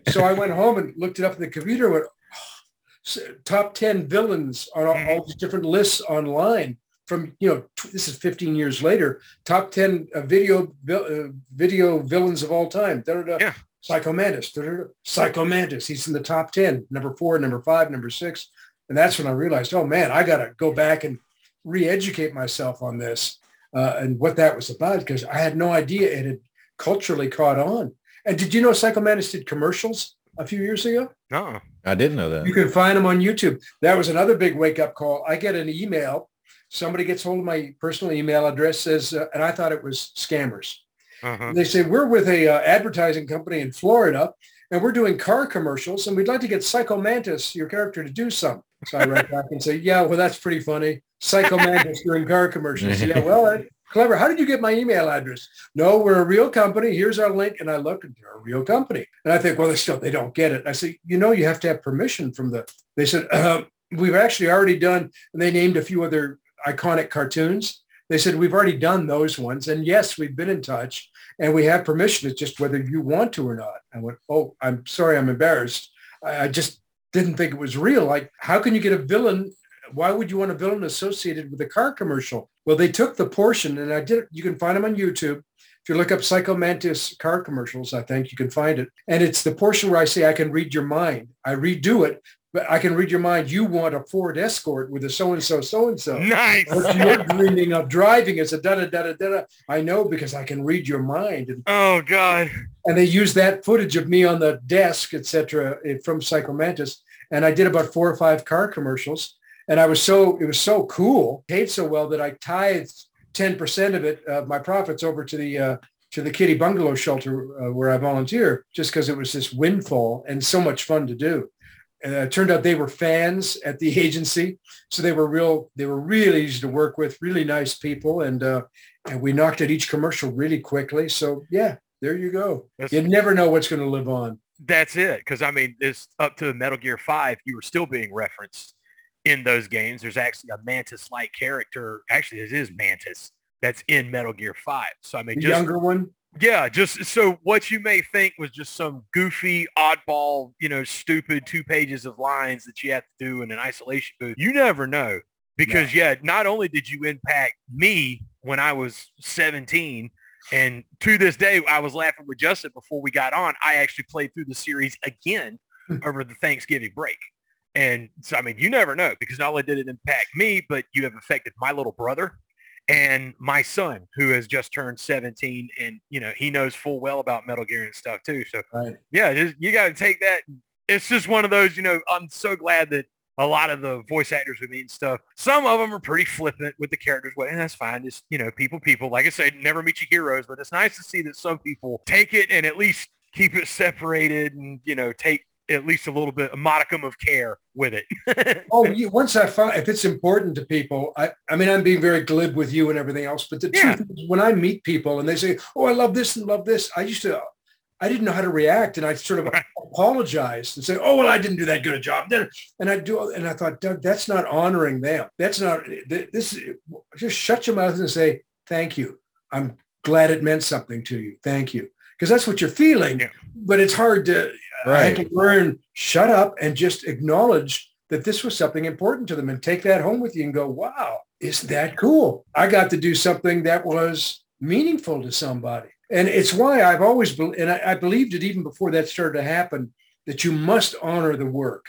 so I went home and looked it up in the computer. and Went "Oh, top ten villains on all, all these different lists online. From you know, tw- this is 15 years later. Top 10 uh, video uh, video villains of all time. Da, da, da. Yeah. Psycho Mantis. Da, da, da. Psycho He's in the top 10. Number four, number five, number six. And that's when I realized, oh man, I got to go back and re-educate myself on this uh, and what that was about because I had no idea it had culturally caught on. And did you know Psycho Mantis did commercials a few years ago? no. I didn't know that. You can find them on YouTube. That was another big wake up call. I get an email. Somebody gets hold of my personal email address, says, uh, and I thought it was scammers. Uh-huh. They say, we're with a uh, advertising company in Florida and we're doing car commercials and we'd like to get Psycho Mantis, your character, to do some. So I write back and say, yeah, well, that's pretty funny. Psycho Mantis doing car commercials. Yeah, well, uh, clever. How did you get my email address? No, we're a real company. Here's our link. And I look and they're a real company. And I think, well, they still, they don't get it. I say, you know, you have to have permission from the, they said, uh, we've actually already done, and they named a few other iconic cartoons. They said, we've already done those ones. And yes, we've been in touch and we have permission. It's just whether you want to or not. I went, oh, I'm sorry, I'm embarrassed. I, I just didn't think it was real. Like, how can you get a villain? Why would you want a villain associated with a car commercial? Well, they took the portion and I did. You can find them on YouTube. If you look up Psycho Mantis car commercials, I think you can find it. And it's the portion where I say I can read your mind. I redo it, but I can read your mind. You want a Ford Escort with a so-and-so, so-and-so. Nice. What you're dreaming of driving is a da-da-da-da-da. I know because I can read your mind. And, oh God. and they used that footage of me on the desk, etc., from Psycho Mantis. And I did about four or five car commercials. And I was so, it was so cool, paid so well that I tithed 10% of it, uh, my profits over to the, uh, to the kitty bungalow shelter uh, where I volunteer just because it was this windfall and so much fun to do. Uh, it turned out they were fans at the agency, so they were real. They were really easy to work with, really nice people, and uh, and we knocked out each commercial really quickly. So yeah, there you go. That's- You never know what's going to live on. That's it. Because I mean, it's up to Metal Gear Five, you were still being referenced in those games. There's actually a Mantis-like character. Actually, it is Mantis that's in Metal Gear Five. So I mean, just younger one. Yeah, just so what you may think was just some goofy, oddball, you know, stupid two pages of lines that you have to do in an isolation booth. You never know. Because yeah, not only did you impact me when I was 17, and to this day, I was laughing with Justin before we got on. I actually played through the series again hmm. over the Thanksgiving break. And so, I mean, you never know because not only did it impact me, but you have affected my little brother and my son who has just turned 17 and, you know, he knows full well about Metal Gear and stuff too. So Right. yeah, just, you got to take that. It's just one of those, you know, I'm so glad that a lot of the voice actors with me and stuff, some of them are pretty flippant with the characters, and that's fine. Just, you know, people, people, like I said, never meet your heroes, but it's nice to see that some people take it and at least keep it separated and, you know, take at least a little bit, a modicum of care with it. Oh, you, once I find if it's important to people, I, I mean, I'm being very glib with you and everything else, but the Yeah. truth is when I meet people and they say, oh, I love this and love this, I used to, I didn't know how to react. And I sort of Right. apologized and say, oh, well, I didn't do that good a job. Then- And I do, and I thought, Doug, that's not honoring them. That's not, this, just shut your mouth and say, thank you. I'm glad it meant something to you. Thank you. Because that's what you're feeling. Yeah. But it's hard to, I Right. had to learn, shut up and just acknowledge that this was something important to them and take that home with you and go, wow, isn't that cool? I got to do something that was meaningful to somebody. And it's why I've always, bel and I, I believed it even before that started to happen, that you must honor the work.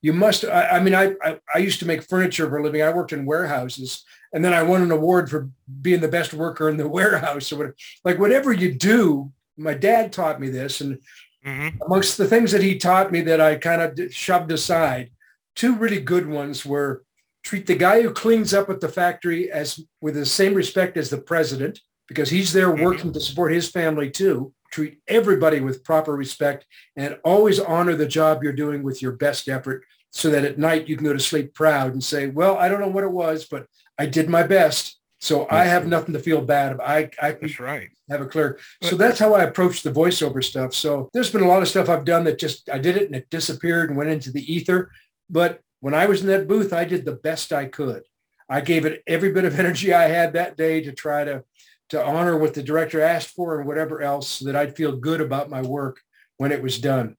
You must, I, I mean, I, I, I used to make furniture for a living. I worked in warehouses and then I won an award for being the best worker in the warehouse or whatever. Like whatever you do, my dad taught me this and hmm amongst the things that he taught me that I kind of shoved aside, two really good ones were treat the guy who cleans up at the factory as with the same respect as the president, because he's there Mhm. working to support his family too. Treat everybody with proper respect and always honor the job you're doing with your best effort so that at night you can go to sleep proud and say, well, I don't know what it was, but I did my best. So I have nothing to feel bad about. I, I That's right. have a clear. So that's how I approach the voiceover stuff. So there's been a lot of stuff I've done that just I did it and it disappeared and went into the ether. But when I was in that booth, I did the best I could. I gave it every bit of energy I had that day to try to to honor what the director asked for and whatever else so that I'd feel good about my work when it was done.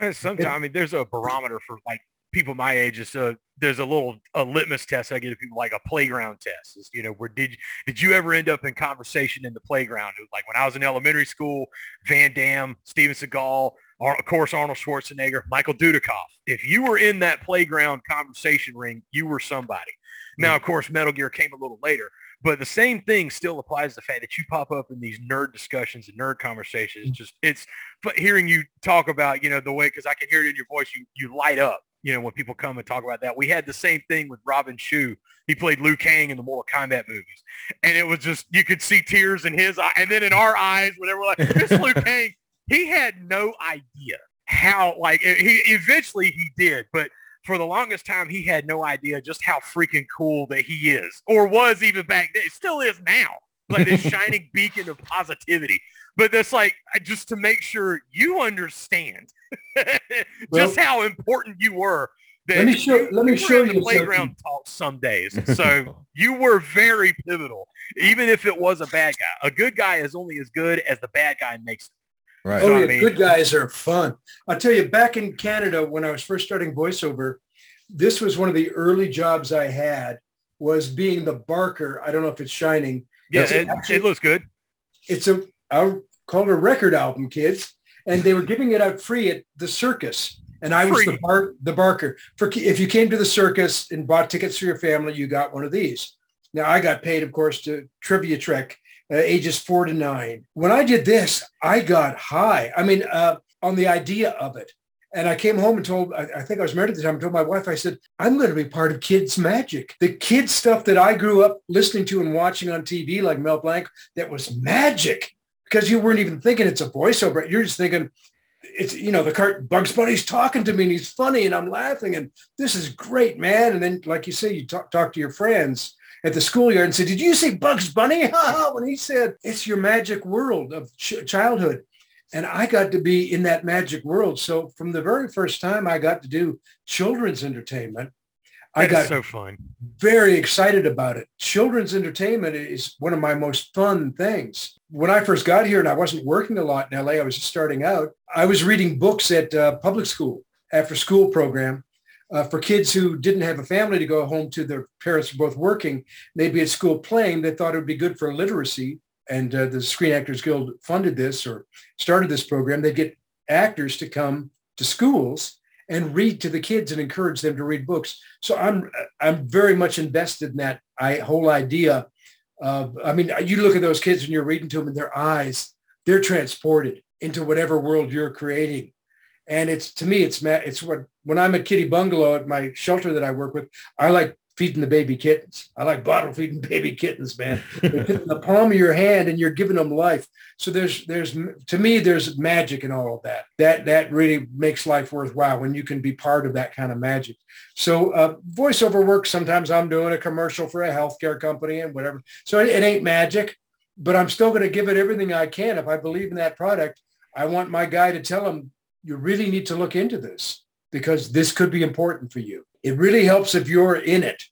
And sometimes, I mean, there's a barometer for like people my age. Is a there's a little a litmus test I give to people like a playground test. Is you know where did did you ever end up in conversation in the playground? Like when I was in elementary school, Van Damme, Steven Seagal, Ar- of course Arnold Schwarzenegger, Michael Dudikoff. If you were in that playground conversation ring, you were somebody. Now, mm. of course, Metal Gear came a little later, but the same thing still applies to the fact that you pop up in these nerd discussions and nerd conversations. Mm. It's just it's but hearing you talk about, you know, the way, because I can hear it in your voice, you, you light up, you know, when people come and talk about that. We had the same thing with Robin Shou. He played Liu Kang in the Mortal Kombat movies. And it was just, you could see tears in his eye. And then in our eyes, whenever we're like, this Liu Kang, he had no idea how, like, he eventually he did, but for the longest time, he had no idea just how freaking cool that he is or was even back then. It still is now. Like this shining beacon of positivity but that's like just to make sure you understand just how important you were. That Let me show- you- let me you show in the you playground talk some days. So you were very pivotal, even if it was a bad guy. A good guy is only as good as the bad guy makes. it. Right. Oh, So, I mean- good guys are fun. I'll tell you, back in Canada, when I was first starting voiceover, this was one of the early jobs I had was being the barker. I don't know if it's shining. Yeah, it, actually- it looks good. It's a, I'll call it a record album, kids. And they were giving it out free at the circus. And I was the bar, the barker. For if you came to the circus and bought tickets for your family, you got one of these. Now I got paid, of course, to Trivia Trek, uh, ages four to nine. When I did this, I got high. I mean, uh, on the idea of it. And I came home and told, I, I think I was married at the time, I told my wife, I said, I'm going to be part of kids magic. The kids stuff that I grew up listening to and watching on TV, like Mel Blanc, that was magic because you weren't even thinking it's a voiceover. You're just thinking it's you know the cart Bugs Bunny's talking to me and he's funny and I'm laughing and this is great, man. And then like you say, you talk talk to your friends at the schoolyard and say, "Did you see Bugs Bunny?" when he said, "It's your magic world of ch- childhood." And I got to be in that magic world. So from the very first time I got to do children's entertainment, I got so fun. very excited about it. Children's entertainment is one of my most fun things. When I first got here and I wasn't working a lot in LA, I was just starting out. I was reading books at uh, public school, after school program uh, for kids who didn't have a family to go home to. Their parents were both working. They'd be at school playing. They thought it would be good for literacy. And uh, the Screen Actors Guild funded this or started this program. They'd get actors to come to schools and read to the kids and encourage them to read books. So I'm I'm very much invested in that whole idea. Of, I mean, you look at those kids and you're reading to them, and their eyes they're transported into whatever world you're creating. And it's to me, it's it's what when I'm at Kitty Bungalow at my shelter that I work with, I like feeding the baby kittens. I like bottle feeding baby kittens, man. The palm of your hand, and you're giving them life. So there's there's to me there's magic in all of that. That that really makes life worthwhile when you can be part of that kind of magic. So uh, voiceover work. Sometimes I'm doing a commercial for a healthcare company and whatever. So it, it ain't magic, but I'm still going to give it everything I can. If I believe in that product, I want my guy to tell him you really need to look into this because this could be important for you. It really helps if you're in it.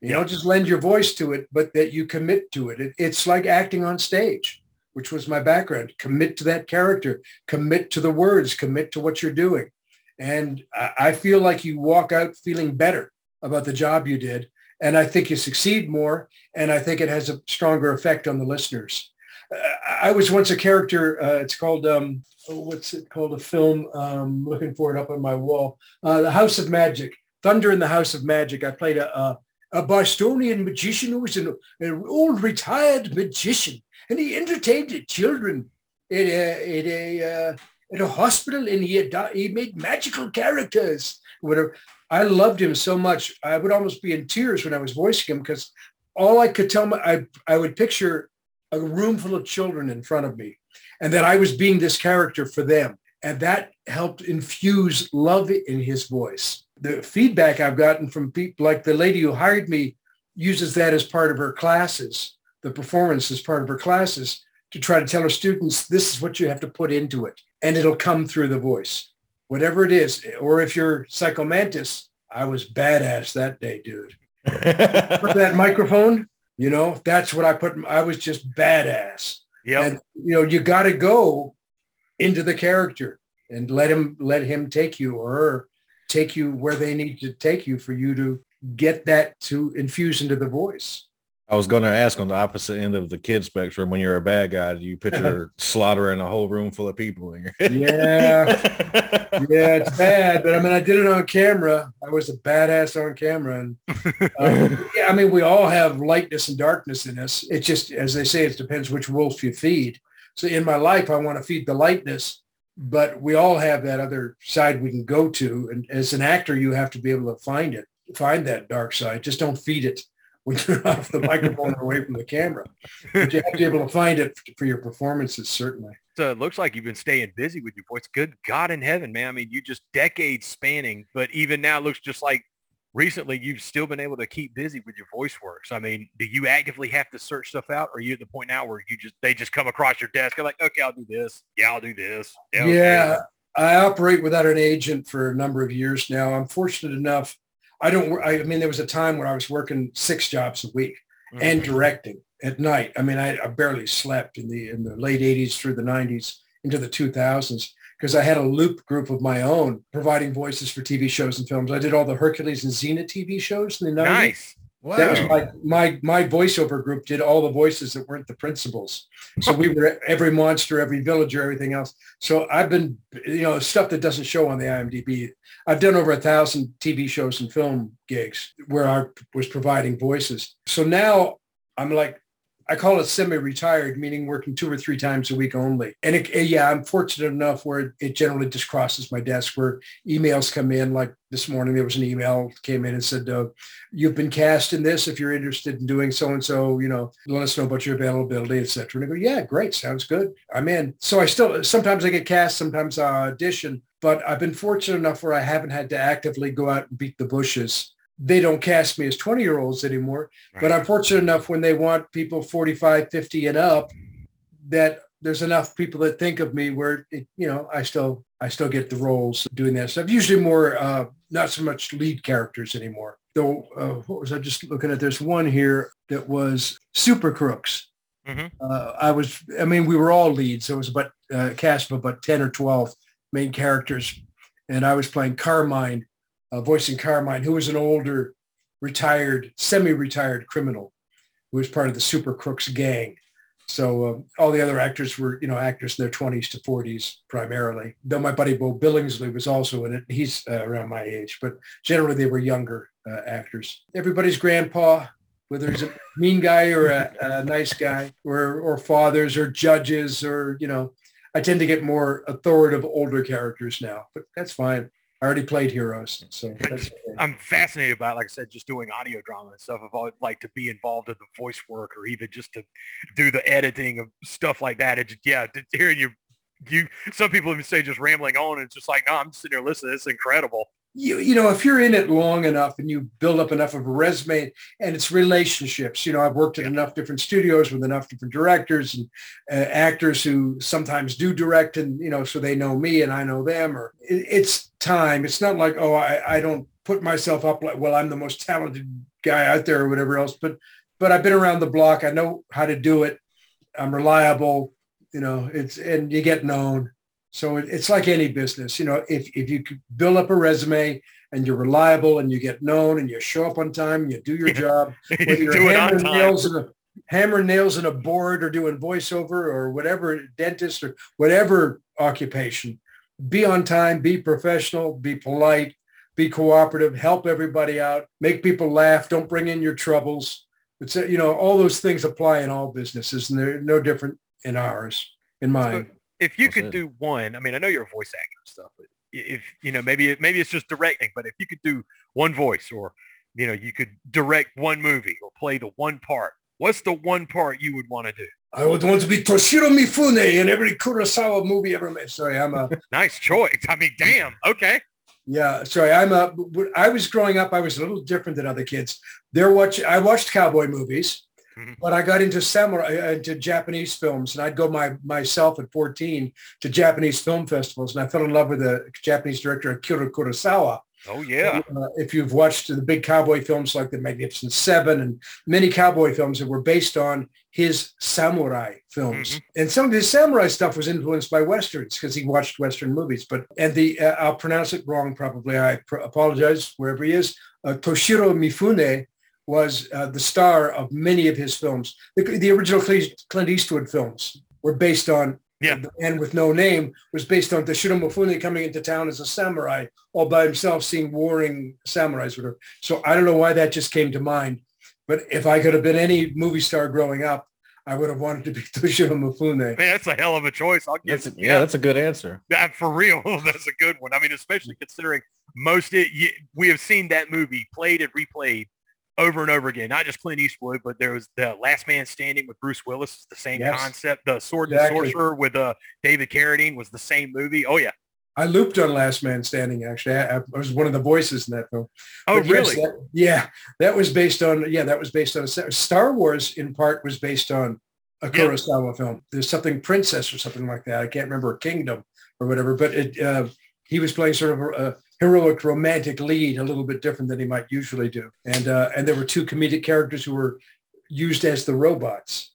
You don't just lend your voice to it, but that you commit to it. it. It's like acting on stage, which was my background. Commit to that character, commit to the words, commit to what you're doing. And I I feel like you walk out feeling better about the job you did. And I think you succeed more. And I think it has a stronger effect on the listeners. I was once a character. Uh, it's called, um, what's it called? A film. Um, looking for it up on my wall. Uh, the House of Magic. Thunder in the House of Magic. I played a, a, a Bostonian magician who was an, an old retired magician, and he entertained children in a, in a, uh, a hospital, and he had, he made magical characters. Whatever. I loved him so much. I would almost be in tears when I was voicing him because all I could tell my, I, I would picture a room full of children in front of me and that I was being this character for them. And that helped infuse love in his voice. The feedback I've gotten from people like the lady who hired me uses that as part of her classes, the performance as part of her classes to try to tell her students, this is what you have to put into it. And it'll come through the voice, whatever it is. Or if you're Psycho Mantis, I was badass that day, dude. That microphone, you know, that's what I put. I was just badass. Yeah. And you know, you got to go into the character and let him let him take you or her take you where they need to take you for you to get that to infuse into the voice. I was going to ask on the opposite end of the kid spectrum, when you're a bad guy, do you picture slaughtering a whole room full of people in your? Yeah, yeah, it's bad, but I mean, I did it on camera. I was a badass on camera, and um, yeah, I mean, we all have lightness and darkness in us. It just, as they say, it depends which wolf you feed. So in my life, I want to feed the lightness, but we all have that other side we can go to. And as an actor, you have to be able to find it, find that dark side. Just don't feed it when you're off the microphone or away from the camera. But you have to be able to find it for your performances, certainly. So it looks like you've been staying busy with your voice. Good God in heaven, man. I mean, you just decades spanning, but even now it looks just like recently you've still been able to keep busy with your voice works. I mean, do you actively have to search stuff out or are you at the point now where you just, they just come across your desk and like, okay, I'll do this. Yeah, I'll do this. Yeah, this." I operate without an agent for a number of years now. I'm fortunate enough. I don't. I mean, there was a time when I was working six jobs a week Mhm. and directing at night. I mean, I, I barely slept in the in the late '80s through the '90s into the 2000s because I had a loop group of my own providing voices for TV shows and films. I did all the Hercules and Xena TV shows in the 90s. nice. That was my, my my voiceover group did all the voices that weren't the principals. So we were every monster, every villager, everything else. So I've been, you know, stuff that doesn't show on the IMDb. I've done over a thousand TV shows and film gigs where I was providing voices. So now I'm like I call it semi-retired, meaning working two or three times a week only. And it, yeah, I'm fortunate enough where it generally just crosses my desk where emails come in. Like this morning, there was an email came in and said, uh, you've been cast in this. If you're interested in doing so-and-so, you know, let us know about your availability, et cetera. And I go, yeah, great. Sounds good. I'm in. So I still, sometimes I get cast, sometimes I audition, but I've been fortunate enough where I haven't had to actively go out and beat the bushes they don't cast me as 20 year olds anymore but Right. i'm fortunate enough when they want people 45 50 and up that there's enough people that think of me where it, you know i still i still get the roles doing that stuff. Usually more uh not so much lead characters anymore. Though uh, what was i just looking at? There's one here that was super crooks. Mhm. uh, i was i mean we were all leads. So it was about uh, cast of about 10 or 12 main characters. And i was playing carmine uh, voicing carmine who was an older retired semi-retired criminal who was part of the super crooks gang so um, all the other actors were, you know, actors in their 20s to 40s primarily. Though my buddy Beau Billingslea was also in it. He's uh, around my age, but generally they were younger uh, actors. Everybody's grandpa, whether he's a mean guy or a, a nice guy, or or fathers or judges, or you know, I tend to get more authoritative older characters now, but that's fine. I already played heroes, so that's okay. I'm fascinated by, like I said, just doing audio drama and stuff. I've always liked to be involved in the voice work or even just to do the editing of stuff like that. It just, yeah, hearing you, you, some people even say just rambling on. And it's just like, no, I'm sitting here listening. It's incredible. You, you know, if you're in it long enough and you build up enough of a resume and it's relationships, you know, I've worked at enough different studios with enough different directors and uh, actors who sometimes do direct and, you know, so they know me and I know them or it, it's time. It's not like, oh, I, I don't put myself up like, well, I'm the most talented guy out there or whatever else, but, but I've been around the block. I know how to do it. I'm reliable, you know, it's, and you get known. So it, it's like any business, you know, if, if you build up a resume and you're reliable and you get known and you show up on time, and you do your job, whether you're do it on hammering time. nails in a hammer nails in a board or doing voiceover or whatever dentist or whatever occupation, be on time, be professional, be polite, be cooperative, help everybody out, make people laugh, don't bring in your troubles. It's, you know, all those things apply in all businesses and they're no different in ours, in mine. If you Well could said. do one, I mean, I know you're a voice actor and stuff, but if, you know, maybe, maybe it's just directing, but if you could do one voice or, you know, you could direct one movie or play the one part, what's the one part you would want to do? I would want to be Toshiro Mifune in every Kurosawa movie ever made. Sorry, I'm a Nice choice. I mean, damn. Okay. yeah. Sorry, I'm a. I was growing up, I was a little different than other kids. They're watch. I watched cowboy movies, But I got into samurai, uh, into Japanese films, and I'd go my myself at 14 to Japanese film festivals, and I fell in love with a Japanese director, Akira Kurosawa. Oh yeah. Uh, if you've watched the big cowboy films like The Magnificent Seven and many cowboy films that were based on his samurai films. Mhm. And some of his samurai stuff was influenced by Westerns because he watched Western movies. But, and the, uh, I'll pronounce it wrong probably. I pr- apologize wherever he is. Uh, Toshiro Mifune was uh, the star of many of his films. The, the original Clint Clint Eastwood films were based on Yeah. the man with no name was based on Toshiro Mifune coming into town as a samurai all by himself, seeing warring samurais. Whatever. So I don't know why that just came to mind. But if I could have been any movie star growing up, I would have wanted to be Toshiro Mifune. Man, that's a hell of a choice. I'll give That's a, yeah, that's a good answer. that for real. that's a good one. I mean, especially considering most it, you, we have seen that movie played and replayed over and over again. Not just Clint Eastwood, but there was the Last Man Standing with Bruce Willis, the same Yes. concept. The Sword Exactly. and Sorcerer with uh, David Carradine was the same movie. Oh yeah. I looped on Last Man Standing. Actually, I, I was one of the voices in that film. Oh But yes, really? that- yeah, that was based on. Yeah, that was based on a Star Wars. In part, was based on a. Kurosawa film. There's something Princess or something like that. I can't remember Kingdom or whatever. But it, uh, he was playing sort of a, a heroic romantic lead, a little bit different than he might usually do. And uh, and there were two comedic characters who were used as the robots.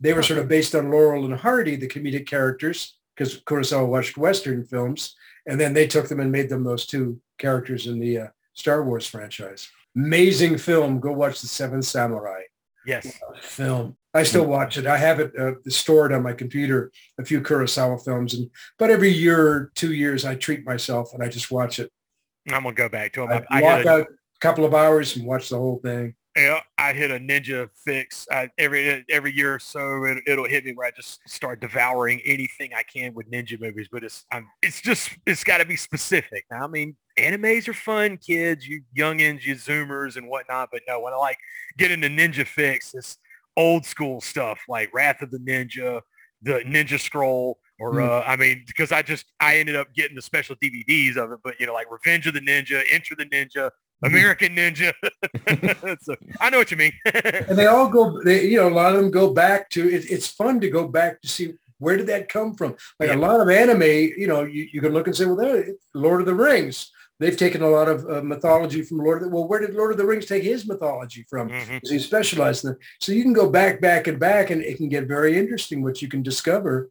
They were sort of based on Laurel and Hardy, the comedic characters, because Kurosawa watched Western films, and then they took them and made them those two characters in the uh, Star Wars franchise. Amazing film. Go watch The Seven Samurai yes. film. I still watch it. I have it uh, stored on my computer, a few Kurosawa films, and but every year or two years I treat myself and I just watch it. I'm gonna go back to him. I I, walk gotta- out a couple of hours and watch the whole thing. Yeah, I hit a ninja fix I, every every year or so. It, it'll hit me where I just start devouring anything I can with ninja movies. But it's I'm, it's just it's got to be specific. Now, I mean, animes are fun, kids, you youngins, you zoomers and whatnot. But no, when I like get into ninja fix, it's old school stuff like Wrath of the Ninja, the Ninja Scroll, or Hmm. uh, I mean, because I just I ended up getting the special DVDs of it. But you know, like Revenge of the Ninja, Enter the Ninja. Hmm. American Ninja. so, I know what you mean. and they all go they you know a lot of them go back to it, it's fun to go back to see where did that come from like Yeah. a lot of anime you know you, you can look and say well there lord of the rings they've taken a lot of uh, mythology from lord of the well where did lord of the rings take his mythology from Mhm. Because he specialized in it so you can go back back and back and it can get very interesting what you can discover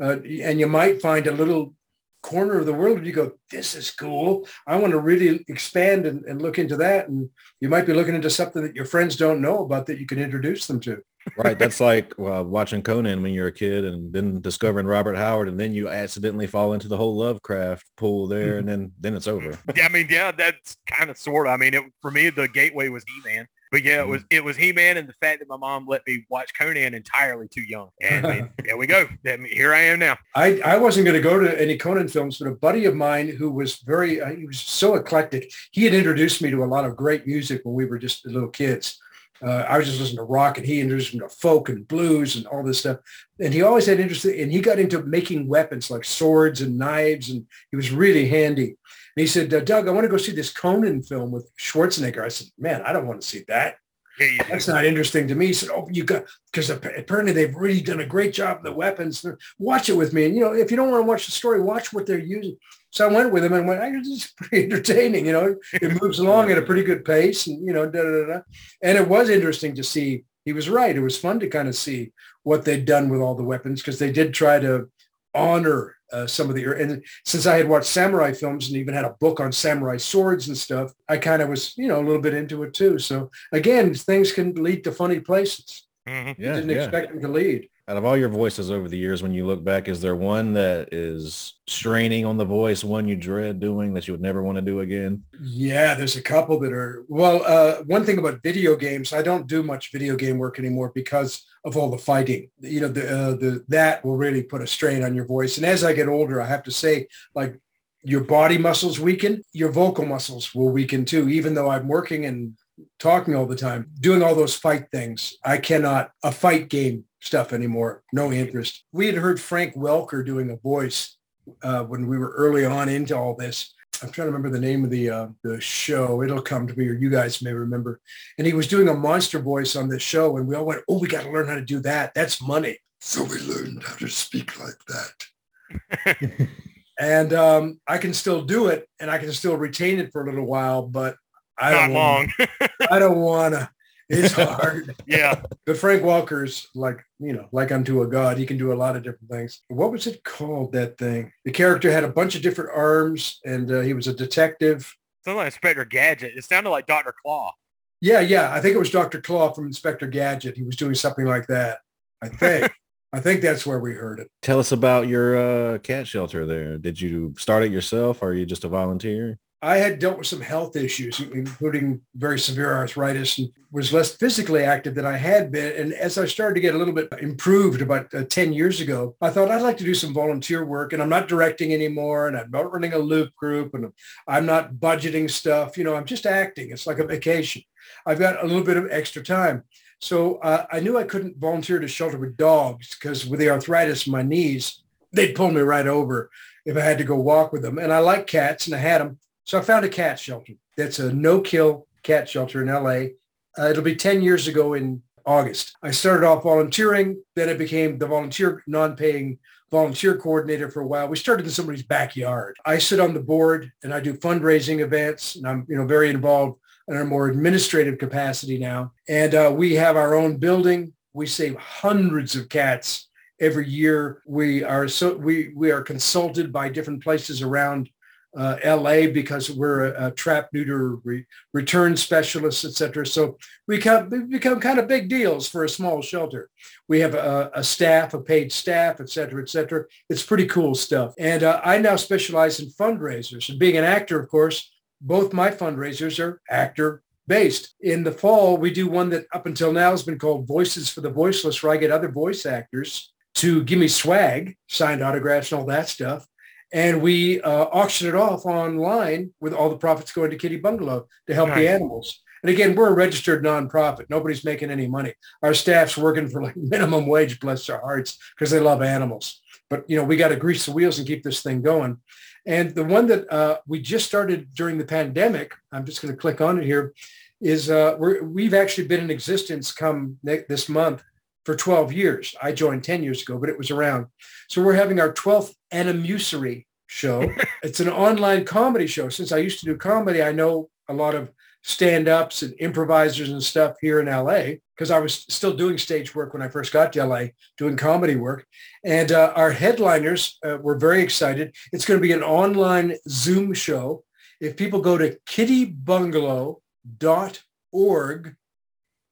uh, and you might find a little corner of the world and you go this is cool i want to really expand and, and look into that and you might be looking into something that your friends don't know about that you can introduce them to. Right. That's like uh, watching Conan when you're a kid and then discovering Robert Howard and then you accidentally fall into the whole Lovecraft pool there and then then it's over. yeah, I mean, yeah, that's kind of sort of. I mean, it, for me, the gateway was He-Man. But yeah, it was it was He-Man and the fact that my mom let me watch Conan entirely too young. And I mean, there we go. Here I am now. I, I wasn't going to go to any Conan films, but a buddy of mine who was very, uh, he was so eclectic. He had introduced me to a lot of great music when we were just little kids. Uh, I was just listening to rock and he introduced me to folk and blues and all this stuff. And he always had interest and he got into making weapons like swords and knives and he was really handy. And he said, uh, Doug, I want to go see this Conan film with Schwarzenegger. I said, man, I don't want to see that. Yeah. That's not interesting to me. He said, oh, you got, because apparently they've really done a great job of the weapons. Watch it with me. And, you know, if you don't want to watch the story, watch what they're using. So I went with him and went, I, this is pretty entertaining. You know, it moves along at a pretty good pace and, you know, da, da, da, da. And it was interesting to see. He was right. It was fun to kind of see what they'd done with all the weapons because they did try to honor uh, some of the and since I had watched samurai films and even had a book on samurai swords and stuff, I kind of was you know a little bit into it too. So again, things can lead to funny places. Mhm. Yeah. Didn't yeah. expect them to lead. Out of all your voices over the years, when you look back, is there one that is straining on the voice, one you dread doing that you would never want to do again? Yeah, there's a couple that are well. Uh, one thing about video games, I don't do much video game work anymore because of all the fighting. You know, the uh, the that will really put a strain on your voice. And as I get older, I have to say, like your body muscles weaken, your vocal muscles will weaken too. Even though I'm working and talking all the time, doing all those fight things, I cannot a fight game stuff anymore. No interest. We had heard Frank Welker doing a voice uh, when we were early on into all this. I'm trying to remember the name of the uh, the show. It'll come to me, or you guys may remember. And he was doing a monster voice on this show, and we all went, "Oh, we got to learn how to do that. That's money." So we learned how to speak like that. and um, I can still do it, and I can still retain it for a little while, but I Not don't long. Wanna, I don't want to. It's hard. yeah. But Frank Welker's like, you know, like unto a god. He can do a lot of different things. What was it called, that thing? The character had a bunch of different arms and uh, he was a detective. Sounds like Inspector Gadget. It sounded like Dr. Claw. Yeah, yeah. I think it was Dr. Claw from Inspector Gadget. He was doing something like that. I think. I think that's where we heard it. Tell us about your uh, cat shelter there. Did you start it yourself or are you just a volunteer? I had dealt with some health issues, including very severe arthritis and was less physically active than I had been. And as I started to get a little bit improved about uh, 10 years ago, I thought I'd like to do some volunteer work and I'm not directing anymore and I'm not running a loop group and I'm not budgeting stuff. You know, I'm just acting. It's like a vacation. I've got a little bit of extra time. So uh, I knew I couldn't volunteer to shelter with dogs because with the arthritis in my knees, they'd pull me right over if I had to go walk with them. And I like cats and I had them. So I found a cat shelter. That's a no-kill cat shelter in LA. Uh, it'll be 10 years ago in August. I started off volunteering. Then I became the volunteer, non-paying volunteer coordinator for a while. We started in somebody's backyard. I sit on the board and I do fundraising events and I'm, you know, very involved in a more administrative capacity now. And uh, we have our own building. We save hundreds of cats every year. We are so we we are consulted by different places around uh, LA because we're a, a trap neuter re- return specialist, et cetera. So we become, become kind of big deals for a small shelter. We have a, a staff, a paid staff, et cetera, et cetera. It's pretty cool stuff. And uh, I now specialize in fundraisers. And being an actor, of course, both my fundraisers are actor based. In the fall, we do one that up until now has been called Voices for the Voiceless, where I get other voice actors to give me swag, signed autographs and all that stuff. And we uh, auction it off online with all the profits going to Kitty Bungalow to help the animals. And again, we're a registered nonprofit. Nobody's making any money. Our staff's working for like minimum wage, bless their hearts, because they love animals. But, you know, we got to grease the wheels and keep this thing going. And the one that uh, we just started during the pandemic, I'm just going to click on it here, is uh, we're, we've actually been in existence come ne- this month for 12 years. I joined 10 years ago, but it was around. So we're having our 12th Animusery show. it's an online comedy show. Since I used to do comedy, I know a lot of stand-ups and improvisers and stuff here in LA because I was still doing stage work when I first got to LA, doing comedy work. And uh, our headliners uh, were very excited. It's going to be an online Zoom show. If people go to kittybungalow.org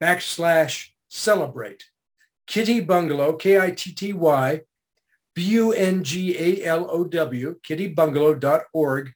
backslash celebrate, Kitty Bungalow, K-I-T-T-Y, B-U-N-G-A-L-O-W, kittybungalow.org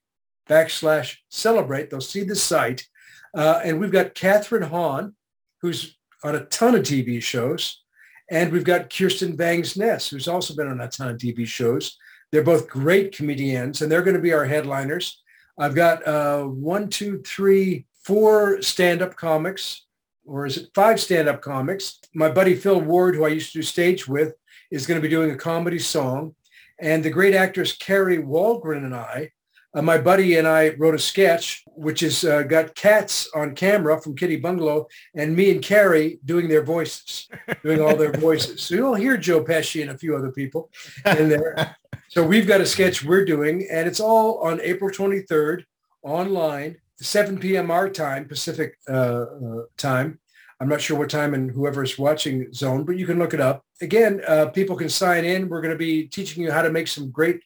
backslash celebrate. They'll see the site. Uh, and we've got Kathryn Hahn, who's on a ton of TV shows. And we've got Kirsten Vangsness, who's also been on a ton of TV shows. They're both great comedians, and they're going to be our headliners. I've got uh, one, two, three, four stand-up comics, or is it five stand-up comics? My buddy Phil Ward, who I used to do stage with, is going to be doing a comedy song. And the great actress Kari Wahlgren and I, uh, my buddy and I wrote a sketch, which has uh, got cats on camera from Kitty Bungalow and me and Kari doing their voices, doing all their voices. So you'll hear Joe Pesci and a few other people in there. So we've got a sketch we're doing, and it's all on April 23rd online, 7 p.m. our time, Pacific uh, uh, time. I'm not sure what time and whoever's watching Zone, but you can look it up. Again, uh, people can sign in. We're going to be teaching you how to make some great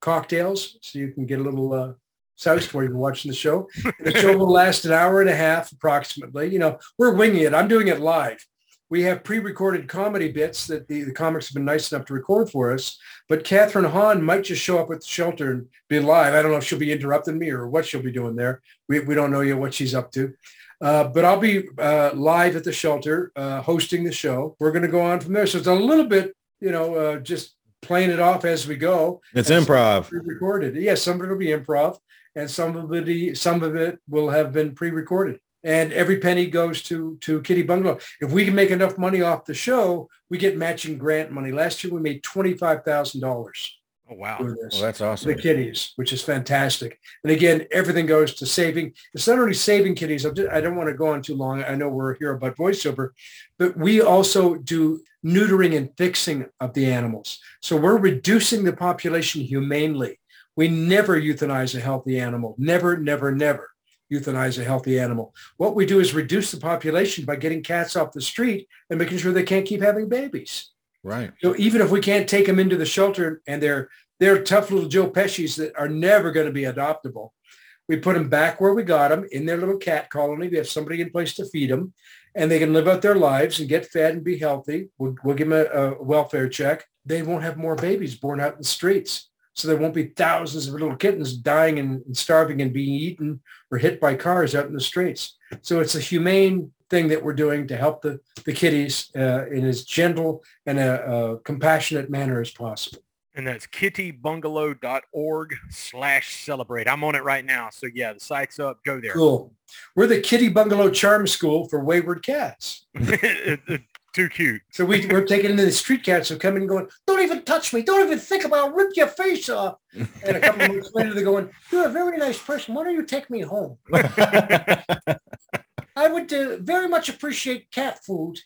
cocktails so you can get a little uh, soused while you're watching the show. the show will last an hour and a half approximately. You know, we're winging it. I'm doing it live. We have pre-recorded comedy bits that the, the comics have been nice enough to record for us. But Kathryn Hahn might just show up at the shelter and be live. I don't know if she'll be interrupting me or what she'll be doing there. We, we don't know yet what she's up to. Uh, but I'll be uh, live at the shelter uh, hosting the show. We're going to go on from there. So it's a little bit, you know, uh, just playing it off as we go. It's And improv. Pre-recorded. Yes, some of it will be improv, and some of it, some of it will have been pre-recorded. And every penny goes to to Kitty Bungalow. If we can make enough money off the show, we get matching grant money. Last year we made twenty five thousand dollars Oh, wow. Well, that's awesome. the kitties, which is fantastic. And again, everything goes to saving. It's not only saving kitties. I'm just- I don't want to go on too long. I know we're here about voiceover, but we also do neutering and fixing of the animals. So we're reducing the population humanely. We never euthanize a healthy animal. Never, never, never euthanize a healthy animal. What we do is reduce the population by getting cats off the street and making sure they can't keep having babies. Right. So even if we can't take them into the shelter and they're they're tough little Joe Pesci's that are never going to be adoptable, we put them back where we got them in their little cat colony. We have somebody in place to feed them, and they can live out their lives and get fed and be healthy. We'll, we'll give them a, a welfare check. They won't have more babies born out in the streets. So there won't be thousands of little kittens dying and, starving and being eaten or hit by cars out in the streets. So it's a humane thing that we're doing to help the, the kitties uh, in as gentle and a, a compassionate manner as possible. And that's kittybungalow.org slash celebrate. I'm on it right now. So yeah, the site's up. Go there. Cool. We're the Kitty Bungalow Charm School for wayward cats. Too cute. So we, we're taking into the street cats who come in going, don't even touch me. Don't even think about it. Rip your face off. And a couple of months later, they're going, you're a very nice person. Why don't you take me home? I would uh, very much appreciate cat food.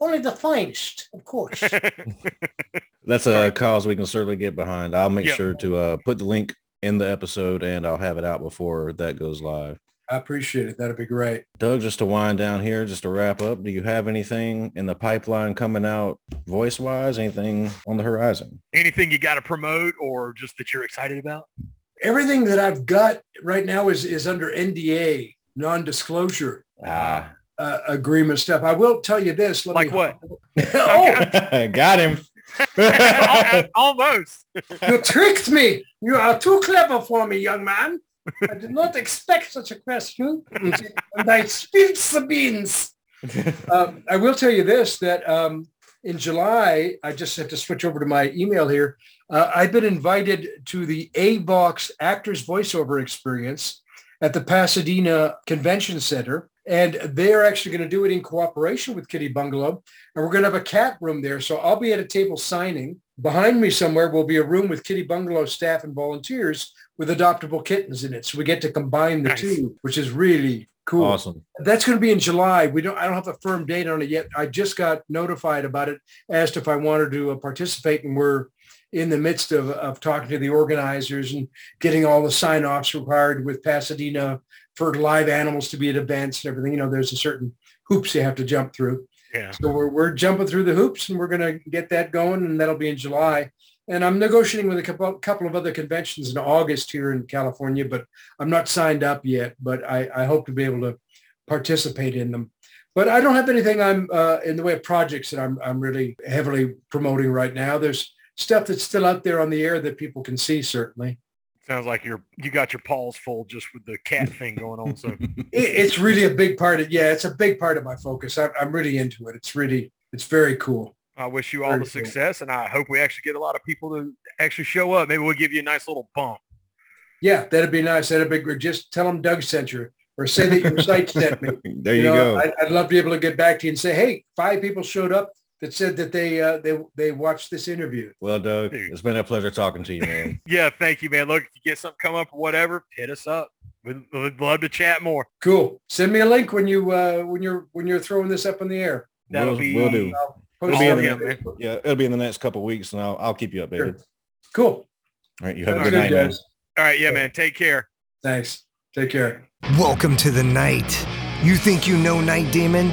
Only the finest, of course. That's a cause we can certainly get behind. I'll make Yep. sure to uh, put the link in the episode and I'll have it out before that goes live. I appreciate it. That'd be great. Doug, just to wind down here, just to wrap up, do you have anything in the pipeline coming out voice wise? Anything on the horizon? Anything you got to promote or just that you're excited about? Everything that I've got right now is, is under NDA, non-disclosure Ah, uh, agreement stuff. I will tell you this. let Like me- what? oh, got him. Almost. you tricked me. You are too clever for me, young man. I did not expect such a question. and I spilled the beans. um, I will tell you this, that um, in July, I just had to switch over to my email here. Uh, I've been invited to the AVOX Actors Voiceover Experience at the Pasadena Convention Center. And they're actually going to do it in cooperation with Kitty Bungalow. And we're going to have a cat room there. So I'll be at a table signing. Behind me somewhere will be a room with Kitty Bungalow staff and volunteers with adoptable kittens in it. So we get to combine the Nice. two, which is really cool. Awesome. That's going to be in July. We don't. I don't have a firm date on it yet. I just got notified about it, asked if I wanted to uh, participate, and we're in the midst of, of talking to the organizers and getting all the sign offs required with Pasadena for live animals to be at events and everything. You know, there's a certain hoops you have to jump through. Yeah. So we're, we're jumping through the hoops and we're going to get that going and that'll be in July. And I'm negotiating with a couple, couple of other conventions in August here in California, but I'm not signed up yet, but I, I hope to be able to participate in them. But I don't have anything I'm uh, in the way of projects that I'm, I'm really heavily promoting right now. There's stuff that's still out there on the air that people can see, certainly. Sounds like you're you got your paws full just with the cat thing going on. So It, it's really a big part of, yeah, it's a big part of my focus. I, I'm really into it. It's really, it's very cool. I wish you all Very the cool. success, and I hope we actually get a lot of people to actually show up. Maybe we'll give you a nice little bump. Yeah, that'd be nice. That'd be great. Just tell them Doug sent you or say that your site sent me. There you, know, go. I, I'd love to be able to get back to you and say, hey, five people showed up that said that they uh, they they watched this interview. well, Doug, Dude. it's been a pleasure talking to you, man. Yeah, thank you, man. Look, if you get something come up or whatever, hit us up. We'd, we'd love to chat more. Cool. Send me a link when you uh, when you're when you're throwing this up in the air. That'll we'll, be we'll do. I'll It'll be it in on the- Facebook. Yeah, it'll be in the next couple of weeks, and I'll, I'll keep you updated. Sure. Cool. All right, you have a Sounds good night, man. guys. All right, yeah, man. Take care. Thanks. Take care. Welcome to the night. You think you know Night Demon?